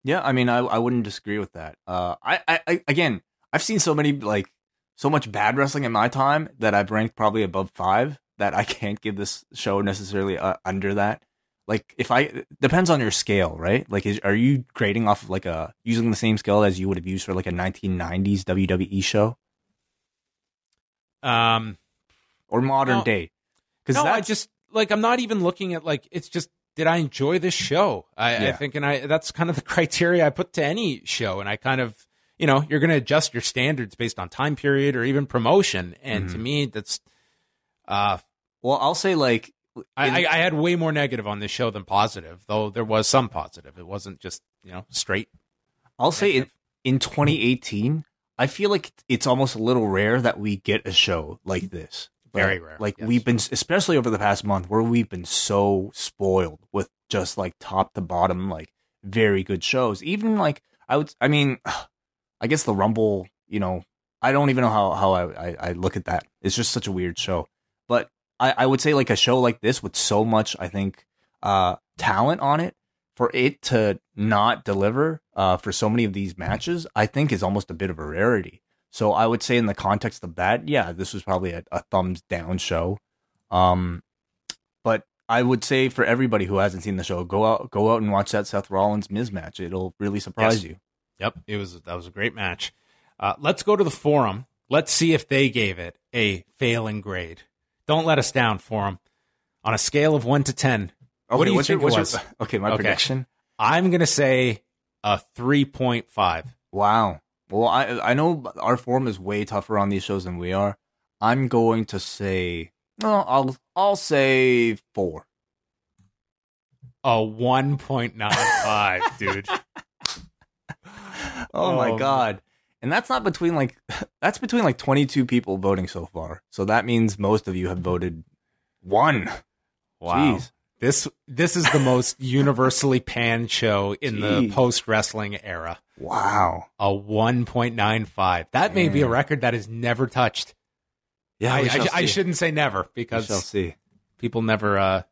Yeah, I mean, I I wouldn't disagree with that. Uh, I, I, I again, I've seen so many like so much bad wrestling in my time that I've ranked probably above five. That I can't give this show necessarily uh, under that. Like, if I depends on your scale, right? Like, is, are you grading off of like a using the same scale as you would have used for like a 1990s WWE show? Um, or modern no, day. Because no, I just like I'm not even looking at like it's just did I enjoy this show? I, yeah. I think, and I that's kind of the criteria I put to any show, and I kind of you know you're going to adjust your standards based on time period or even promotion, and mm-hmm. to me that's uh well I'll say like I, I, had way more negative on this show than positive, though there was some positive. It wasn't just you know straight. I'll say in, in 2018, I feel like it's almost a little rare that we get a show like this. Very rare. Like yes. we've been, especially over the past month, where we've been so spoiled with just like top to bottom, like very good shows. Even like I would, I mean, I guess the Rumble, you know, I don't even know how how I, I, I look at that. It's just such a weird show. But I, I would say like a show like this with so much, I think, uh, talent on it, for it to not deliver uh, for so many of these matches, I think is almost a bit of a rarity. So I would say in the context of that, yeah, this was probably a, a thumbs down show. Um, but I would say for everybody who hasn't seen the show, go out, go out and watch that Seth Rollins Miz match. It'll really surprise yes. you. Yep, it was that was a great match. Uh, let's go to the forum. Let's see if they gave it a failing grade. Don't let us down forum. On a scale of one to ten, what do you what's think your, it what's was? your- okay, my Okay. prediction. I'm gonna say a three point five. Wow. Well, I I know our form is way tougher on these shows than we are. I'm going to say, no, I'll I'll say four. A one point nine five, dude. Oh, my Oh. god. And that's not between like that's between like 22 people voting so far. So that means most of you have voted one. Wow. Jeez. This this is the most universally panned show in the post wrestling era. Wow. A 1.95. That may be a record that is never touched. Yeah, I, I, I shouldn't say never We because shall see. people never uh,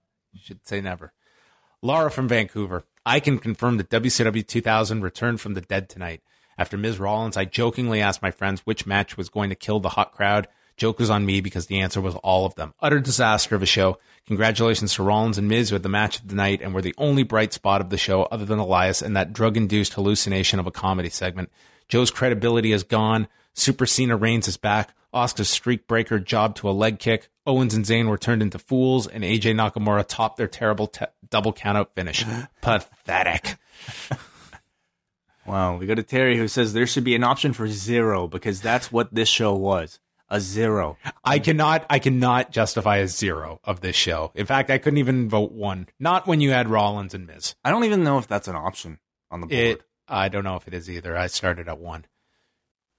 should say never. Laura from Vancouver. I can confirm that WCW 2000 returned from the dead tonight. After Miz Rollins, I jokingly asked my friends which match was going to kill the hot crowd. Joke was on me because the answer was all of them. Utter disaster of a show. Congratulations to Rollins and Miz with the match of the night and were the only bright spot of the show other than Elias and that drug induced hallucination of a comedy segment. Joe's credibility is gone. Super Cena Reigns is back. Asuka's streak breaker job to a leg kick. Owens and Zayn were turned into fools, and AJ Nakamura topped their terrible te- double countout finish. Pathetic. Wow, we go to Terry who says there should be an option for zero because that's what this show was. A zero. I cannot, I cannot justify a zero of this show. In fact, I couldn't even vote one. Not when you had Rollins and Miz. I don't even know if that's an option on the board. It, I don't know if it is either. I started at one.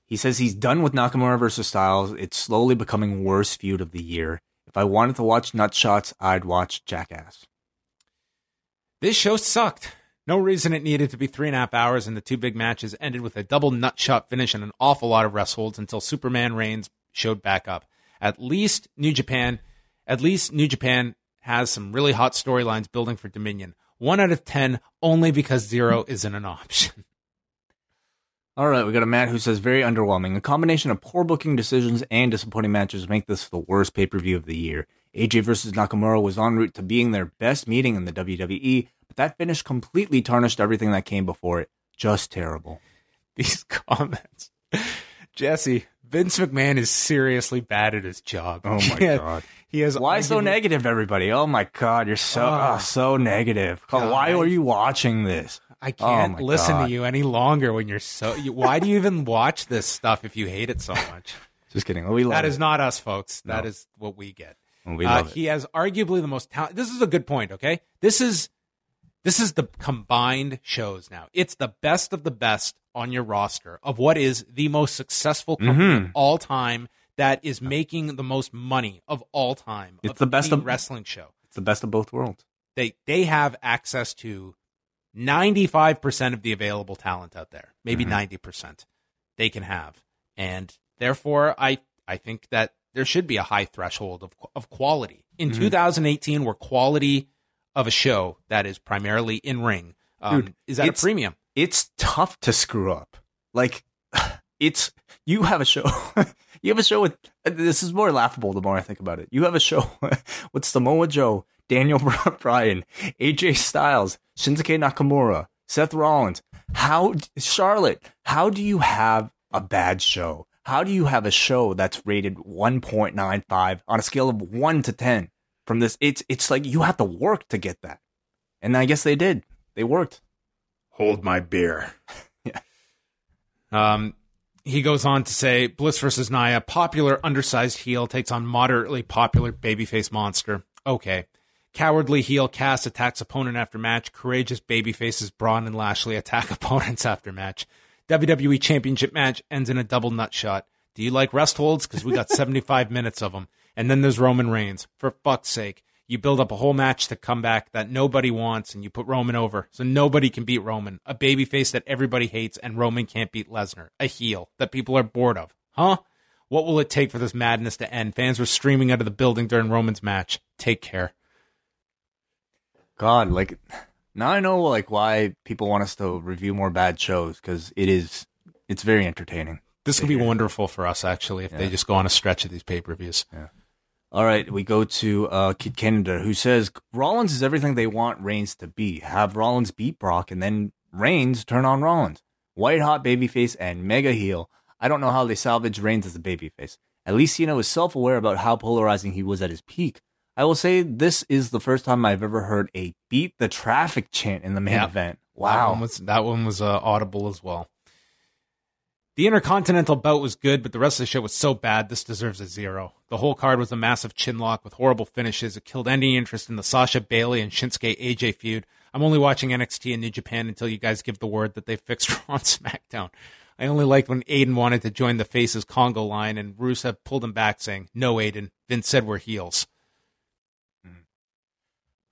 He says he's done with Nakamura versus Styles. It's slowly becoming worst feud of the year. If I wanted to watch nut shots, I'd watch Jackass. This show sucked. No reason it needed to be three and a half hours, and the two big matches ended with a double nut shot finish and an awful lot of rest holds until Superman Reigns showed back up. At least New Japan, at least New Japan has some really hot storylines building for Dominion. One out of ten, only because zero isn't an option. All right, we got a Matt who says very underwhelming. A combination of poor booking decisions and disappointing matches make this the worst pay per view of the year. AJ versus Nakamura was en route to being their best meeting in the WWE, but that finish completely tarnished everything that came before it. Just terrible. These comments, Jesse. Vince McMahon is seriously bad at his job. Oh my He has- God. He has Why so negative, everybody? Oh my God, you're so Oh. oh, so negative. God. Why are you watching this? I Oh can't my listen God. to you any longer when you're so. You, why do you even watch this stuff if you hate it so much? Just kidding. Oh, we love That it. is not us, folks. That No. is what we get. Oh, we Uh, love it. he has arguably the most talent. This is a good point. Okay, this is this is the combined shows now. It's the best of the best on your roster of what is the most successful company of Mhm. all time that is making the most money of all time. It's of the best of- wrestling show. It's the best of both worlds. they they have access to 95% of the available talent out there maybe Mhm. 90% they can have and therefore i i think that there should be a high threshold of of quality in Mhm. 2018 where quality of a show that is primarily in ring um, Dude, is at a premium It's tough to screw up. Like, it's you have a show. you have a show with. This is more laughable the more I think about it. You have a show with Samoa Joe, Daniel Bryan, AJ Styles, Shinsuke Nakamura, Seth Rollins. How Charlotte? How do you have a bad show? How do you have a show that's rated 1.95 on a scale of 1 to 10 from this it's it's like you have to work to get that. And I guess they did. They worked. hold my beer. yeah. Um, he goes on to say Bliss versus Nia, popular undersized heel takes on moderately popular babyface monster. Okay. Cowardly heel Cass attacks opponent after match. Courageous babyfaces Braun and Lashley attack opponents after match. WWE Championship match ends in a double nut shot. Do you like rest holds? Because we got 75 minutes of them. And then there's Roman Reigns. For fuck's sake. You build up a whole match to come back that nobody wants and you put Roman over. So nobody can beat Roman. A babyface that everybody hates and Roman can't beat Lesnar. A heel that people are bored of. Huh? What will it take for this madness to end? Fans were streaming out of the building during Roman's match. Take care. God, like now I know like why people want us to review more bad shows because it is it's very entertaining. This could be wonderful for us, actually, if they just go on a stretch of these pay per views. All right, we go to uh, Kid Canada who says Rollins is everything they want Reigns to be. Have Rollins beat Brock and then Reigns turn on Rollins. White hot babyface and mega heel. I don't know how they salvage Reigns as a babyface. At least Cena was self aware about how polarizing he was at his peak. I will say this is the first time I've ever heard a beat the traffic chant in the main event. That Wow. one was that one was uh, audible as well. The Intercontinental bout was good, but the rest of the show was so bad. This deserves a zero. The whole card was a massive chinlock with horrible finishes. It killed any interest in the Sasha Bayley and Shinsuke AJ feud. I'm only watching NXT and New Japan until you guys give the word that they fixed on SmackDown. I only liked when Aiden wanted to join the Faces Congo line, and Rusev pulled him back, saying, "No, Aiden. Vince said we're heels." Mm.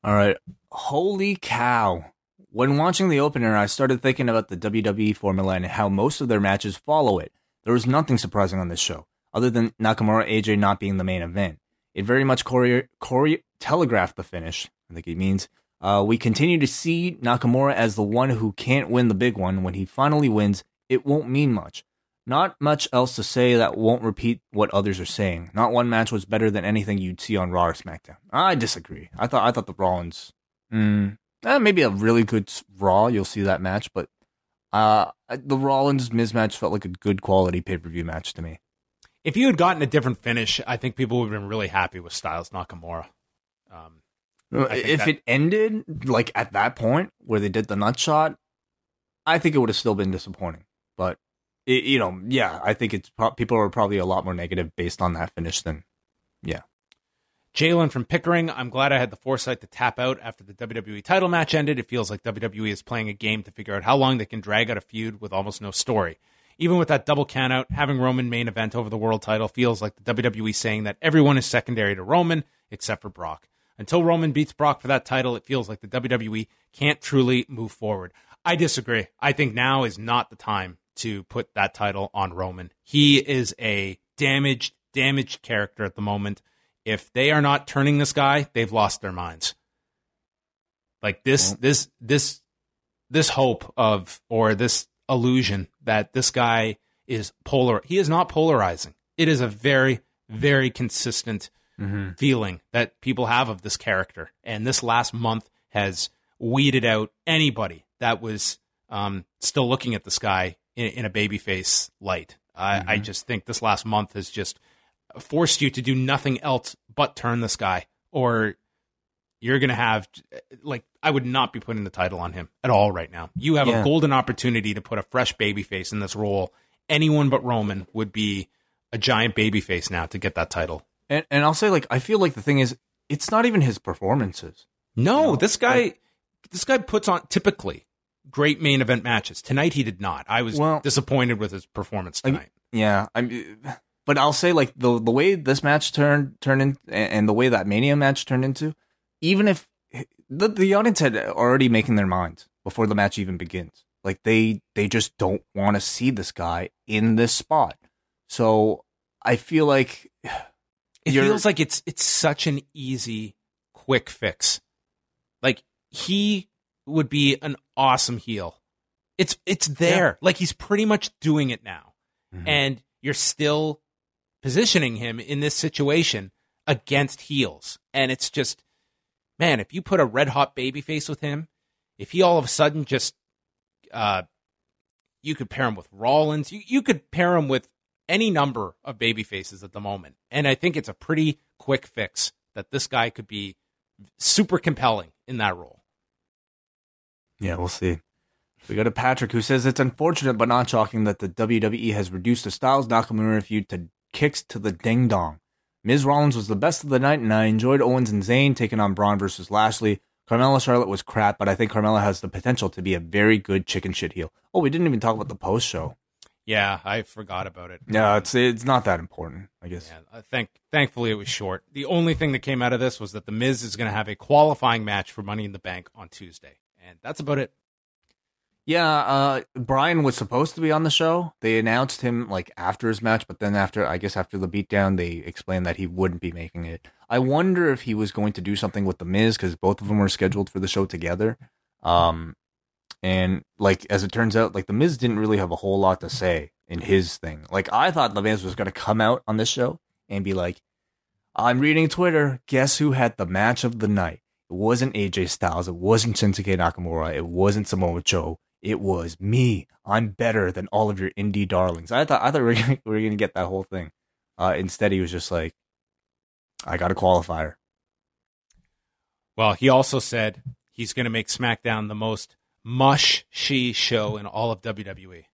All right. Holy cow. When watching the opener, I started thinking about the WWE formula and how most of their matches follow it. There was nothing surprising on this show, other than Nakamura AJ not being the main event. It very much telegraphed the finish, I think he means. Uh, we continue to see Nakamura as the one who can't win the big one. When he finally wins, it won't mean much. Not much else to say that won't repeat what others are saying. Not one match was better than anything you'd see on Raw or SmackDown. I disagree. I thought I thought the Rollins, mm, eh, maybe a really good Raw. You'll see that match, but uh, the Rollins Miz match felt like a good quality pay per view match to me. If you had gotten a different finish, I think people would have been really happy with Styles Nakamura. Um, If that- it ended like at that point where they did the nut shot, I think it would have still been disappointing. But it, you know, yeah, I think it's pro- people are probably a lot more negative based on that finish than yeah. Jalen from Pickering, I'm glad I had the foresight to tap out after the WWE title match ended. It feels like WWE is playing a game to figure out how long they can drag out a feud with almost no story. Even with that double count out, having Roman main event over the world title feels like the WWE saying that everyone is secondary to Roman except for Brock. Until Roman beats Brock for that title, it feels like the WWE can't truly move forward. I disagree. I think now is not the time to put that title on Roman. He is a damaged, damaged character at the moment. If they are not turning this guy, they've lost their minds. Like this, Well- this, this, this hope of or this illusion that this guy is polar. He is not polarizing. It is a very, very consistent Mm-hmm. feeling that people have of this character. And this last month has weeded out anybody that was um, still looking at this guy in, in a babyface light. I, I just think this last month has just forced you to do nothing else but turn this guy, or you're going to have, like, I would not be putting the title on him at all right now. You have Yeah. a golden opportunity to put a fresh baby face in this role. Anyone but Roman would be a giant baby face now to get that title. And and I'll say like I feel like the thing is it's not even his performances. No, No, this guy, this guy puts on typically great main event matches. Tonight he did not. I was Well- disappointed with his performance tonight. Yeah, I but I'll say like the the way this match turned turned in and, the way that Mania match turned into, even if the the audience had already making their minds before the match even begins. Like they they just don't want to see this guy in this spot. So I feel like it feels like it's it's such an easy, quick fix. Like he would be an awesome heel. It's it's there. Like he's pretty much doing it now, Mhm. and you're still positioning him in this situation against heels, and it's just, man, if you put a red hot baby face with him, if he all of a sudden just, uh, you could pair him with Rollins, you you could pair him with any number of baby faces at the moment. And I think it's a pretty quick fix that this guy could be super compelling in that role. Yeah, we'll see. We go to Patrick, who says it's unfortunate but not shocking that the WWE has reduced the Styles Nakamura feud to kicks to the ding dong. Miz Rollins was the best of the night, and I enjoyed Owens and Zayn taking on Braun versus Lashley. Carmella Charlotte was crap, but I think Carmella has the potential to be a very good chicken shit heel. Oh, we didn't even talk about the post show. Yeah, I forgot about it. Yeah, it's it's not that important, I guess. Yeah, I think thankfully it was short. The only thing that came out of this was that the Miz is going to have a qualifying match for Money in the Bank on Tuesday, and that's about it. Yeah, uh, Bryan was supposed to be on the show. They announced him like after his match, but then after, I guess after the beatdown, they explained that he wouldn't be making it. I wonder if he was going to do something with the Miz because both of them were scheduled for the show together. Um, and like as it turns out, like the Miz didn't really have a whole lot to say in his thing. Like I thought the Miz was going to come out on this show and be like, "I'm reading Twitter. Guess who had the match of the night? It wasn't AJ Styles. It wasn't Shinsuke Nakamura. It wasn't Samoa Joe." It was me. I'm better than all of your indie darlings. I thought I thought we were gonna, we were gonna get that whole thing. Uh, instead, he was just like, "I got a qualifier." Well, he also said he's going to make SmackDown the most mush-she show in all of WWE.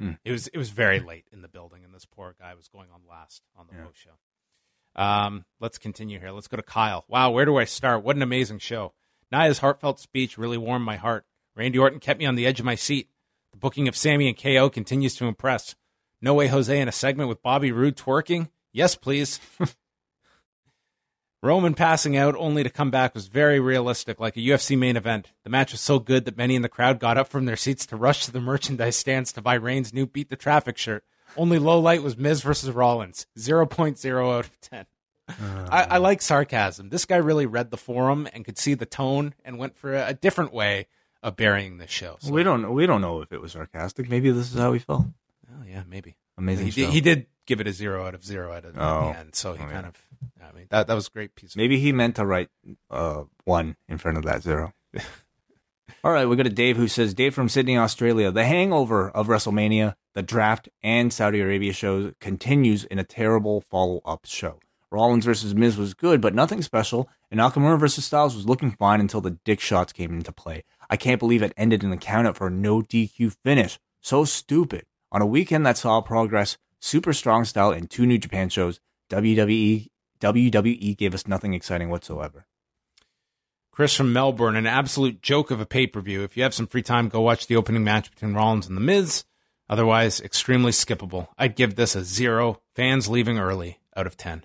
Mm. It was it was very late in the building, and this poor guy was going on last on the Yeah. post show. Um, let's continue here. Let's go to Kyle. Wow, where do I start? What an amazing show! Nia's heartfelt speech really warmed my heart. Randy Orton kept me on the edge of my seat. The booking of Sami and KO continues to impress. No way, Jose, in a segment with Bobby Roode twerking? Yes, please. Roman passing out only to come back was very realistic, like a UFC main event. The match was so good that many in the crowd got up from their seats to rush to the merchandise stands to buy Reigns' new Beat the Traffic shirt. Only low light was Miz versus Rollins. 0.0 out of 10. I, I uh. like sarcasm. This guy really read the forum and could see the tone and went for a, a different way of burying the show. So, We don't we don't know if it was sarcastic. Maybe this is how he felt. oh, yeah, maybe. Amazing He he did give it a zero out of zero at, a, Oh. at the end, so he Oh, yeah. kind of. I mean, that that was a great piece. Of Maybe he meant to write uh, one in front of that zero. All right, we got a Dave who says, Dave from Sydney, Australia. The hangover of WrestleMania, the draft, and Saudi Arabia shows continues in a terrible follow up show. Rollins versus Miz was good, but nothing special, and Nakamura versus Styles was looking fine until the dick shots came into play. I can't believe it ended in a count out for a no DQ finish. So stupid. On a weekend that saw progress, super strong style, and two New Japan shows, WWE WWE gave us nothing exciting whatsoever. Chris from Melbourne, an absolute joke of a pay per view. If you have some free time, go watch the opening match between Rollins and The Miz. Otherwise, extremely skippable. I'd give this a zero. Fans leaving early out of 10.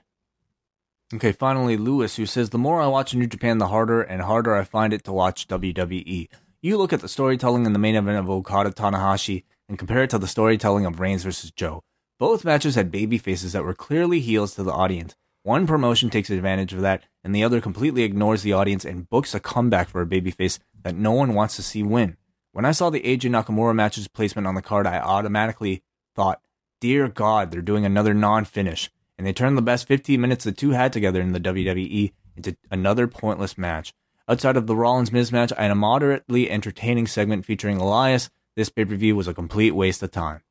Okay, finally, Lewis, who says, The more I watch New Japan, the harder and harder I find it to watch WWE. You look at the storytelling in the main event of Okada Tanahashi and compare it to the storytelling of Reigns versus Joe. Both matches had baby faces that were clearly heels to the audience. One promotion takes advantage of that, and the other completely ignores the audience and books a comeback for a babyface that no one wants to see win. When I saw the AJ Nakamura match's placement on the card, I automatically thought, Dear God, they're doing another non finish. And they turned the best 15 minutes the two had together in the WWE into another pointless match. Outside of the Rollins Miz match and a moderately entertaining segment featuring Elias, this pay per view was a complete waste of time.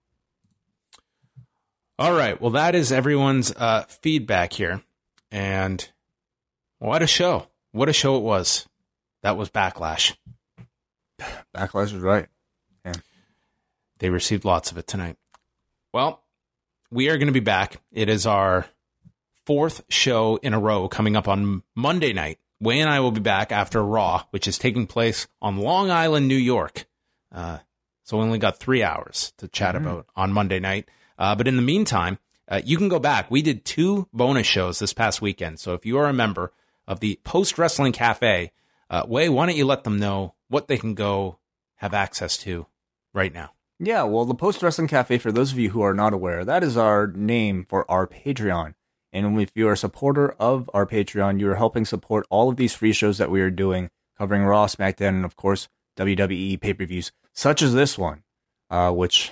All right. Well, that is everyone's uh, feedback here. And what a show. What a show it was. That was Backlash. Backlash is right. They received lots of it tonight. Well, we are going to be back. It is our fourth show in a row coming up on Monday night. Wai and I will be back after Raw, which is taking place on Long Island, New York. Uh, so we only got three hours to chat about on Monday night. Uh, but in the meantime, uh, you can go back. We did two bonus shows this past weekend. So if you are a member of the Post Wrestling Cafe, uh, Wai, why don't you let them know what they can go have access to right now? Yeah, well, the Post Wrestling Cafe, for those of you who are not aware, that is our name for our Patreon. And if you are a supporter of our Patreon, you are helping support all of these free shows that we are doing, covering Raw, SmackDown, and of course, WWE pay per views, such as this one, uh, which,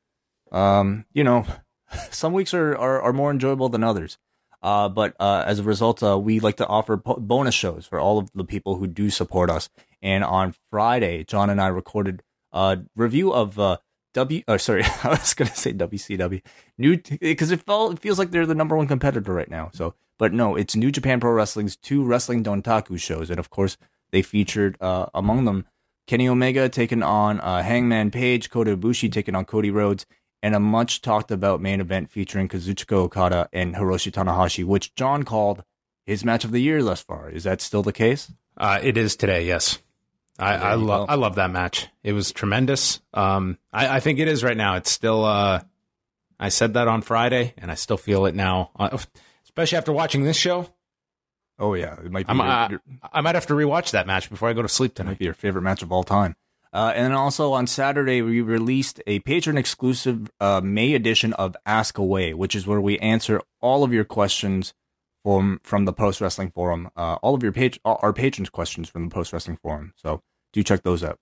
um, you know, some weeks are, are, are more enjoyable than others. Uh, but uh, as a result, uh, we like to offer po- bonus shows for all of the people who do support us. And on Friday, John and I recorded a review of uh, W. Oh, sorry, I was gonna say WCW. New because it felt it feels like they're the number one competitor right now. So, but no, it's New Japan Pro Wrestling's two Wrestling Dontaku shows, and of course they featured uh, among them Kenny Omega taking on uh, Hangman Page, Kota Ibushi taking on Cody Rhodes, and a much talked about main event featuring Kazuchika Okada and Hiroshi Tanahashi, which John called his match of the year thus far. Is that still the case? Uh, it is today, yes. I, I love. I love that match. It was tremendous. Um, I, I think it is right now. It's still. Uh, I said that on Friday, and I still feel it now. Uh, especially after watching this show, Oh yeah, it might be. Your- uh, your- I might have to rewatch that match before I go to sleep It tonight. might be your favorite match of all time. Uh, and then also on Saturday, we released a patron exclusive uh, May edition of Ask Away, which is where we answer all of your questions from from the Post Wrestling Forum. Uh, all of your page, our patrons' questions from the Post Wrestling Forum. So do check those out.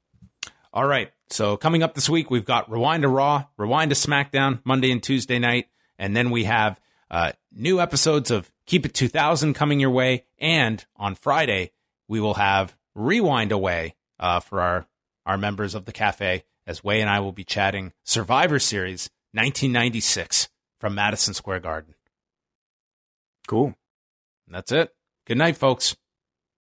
All right. So coming up this week, we've got Rewind to Raw, Rewind to SmackDown, Monday and Tuesday night, and then we have uh, new episodes of Keep It 2000 coming your way. And on Friday, we will have Rewind Away uh, for our our members of the cafe, as Wai and I will be chatting Survivor Series 1996 from Madison Square Garden. Cool. That's it. Good night, folks.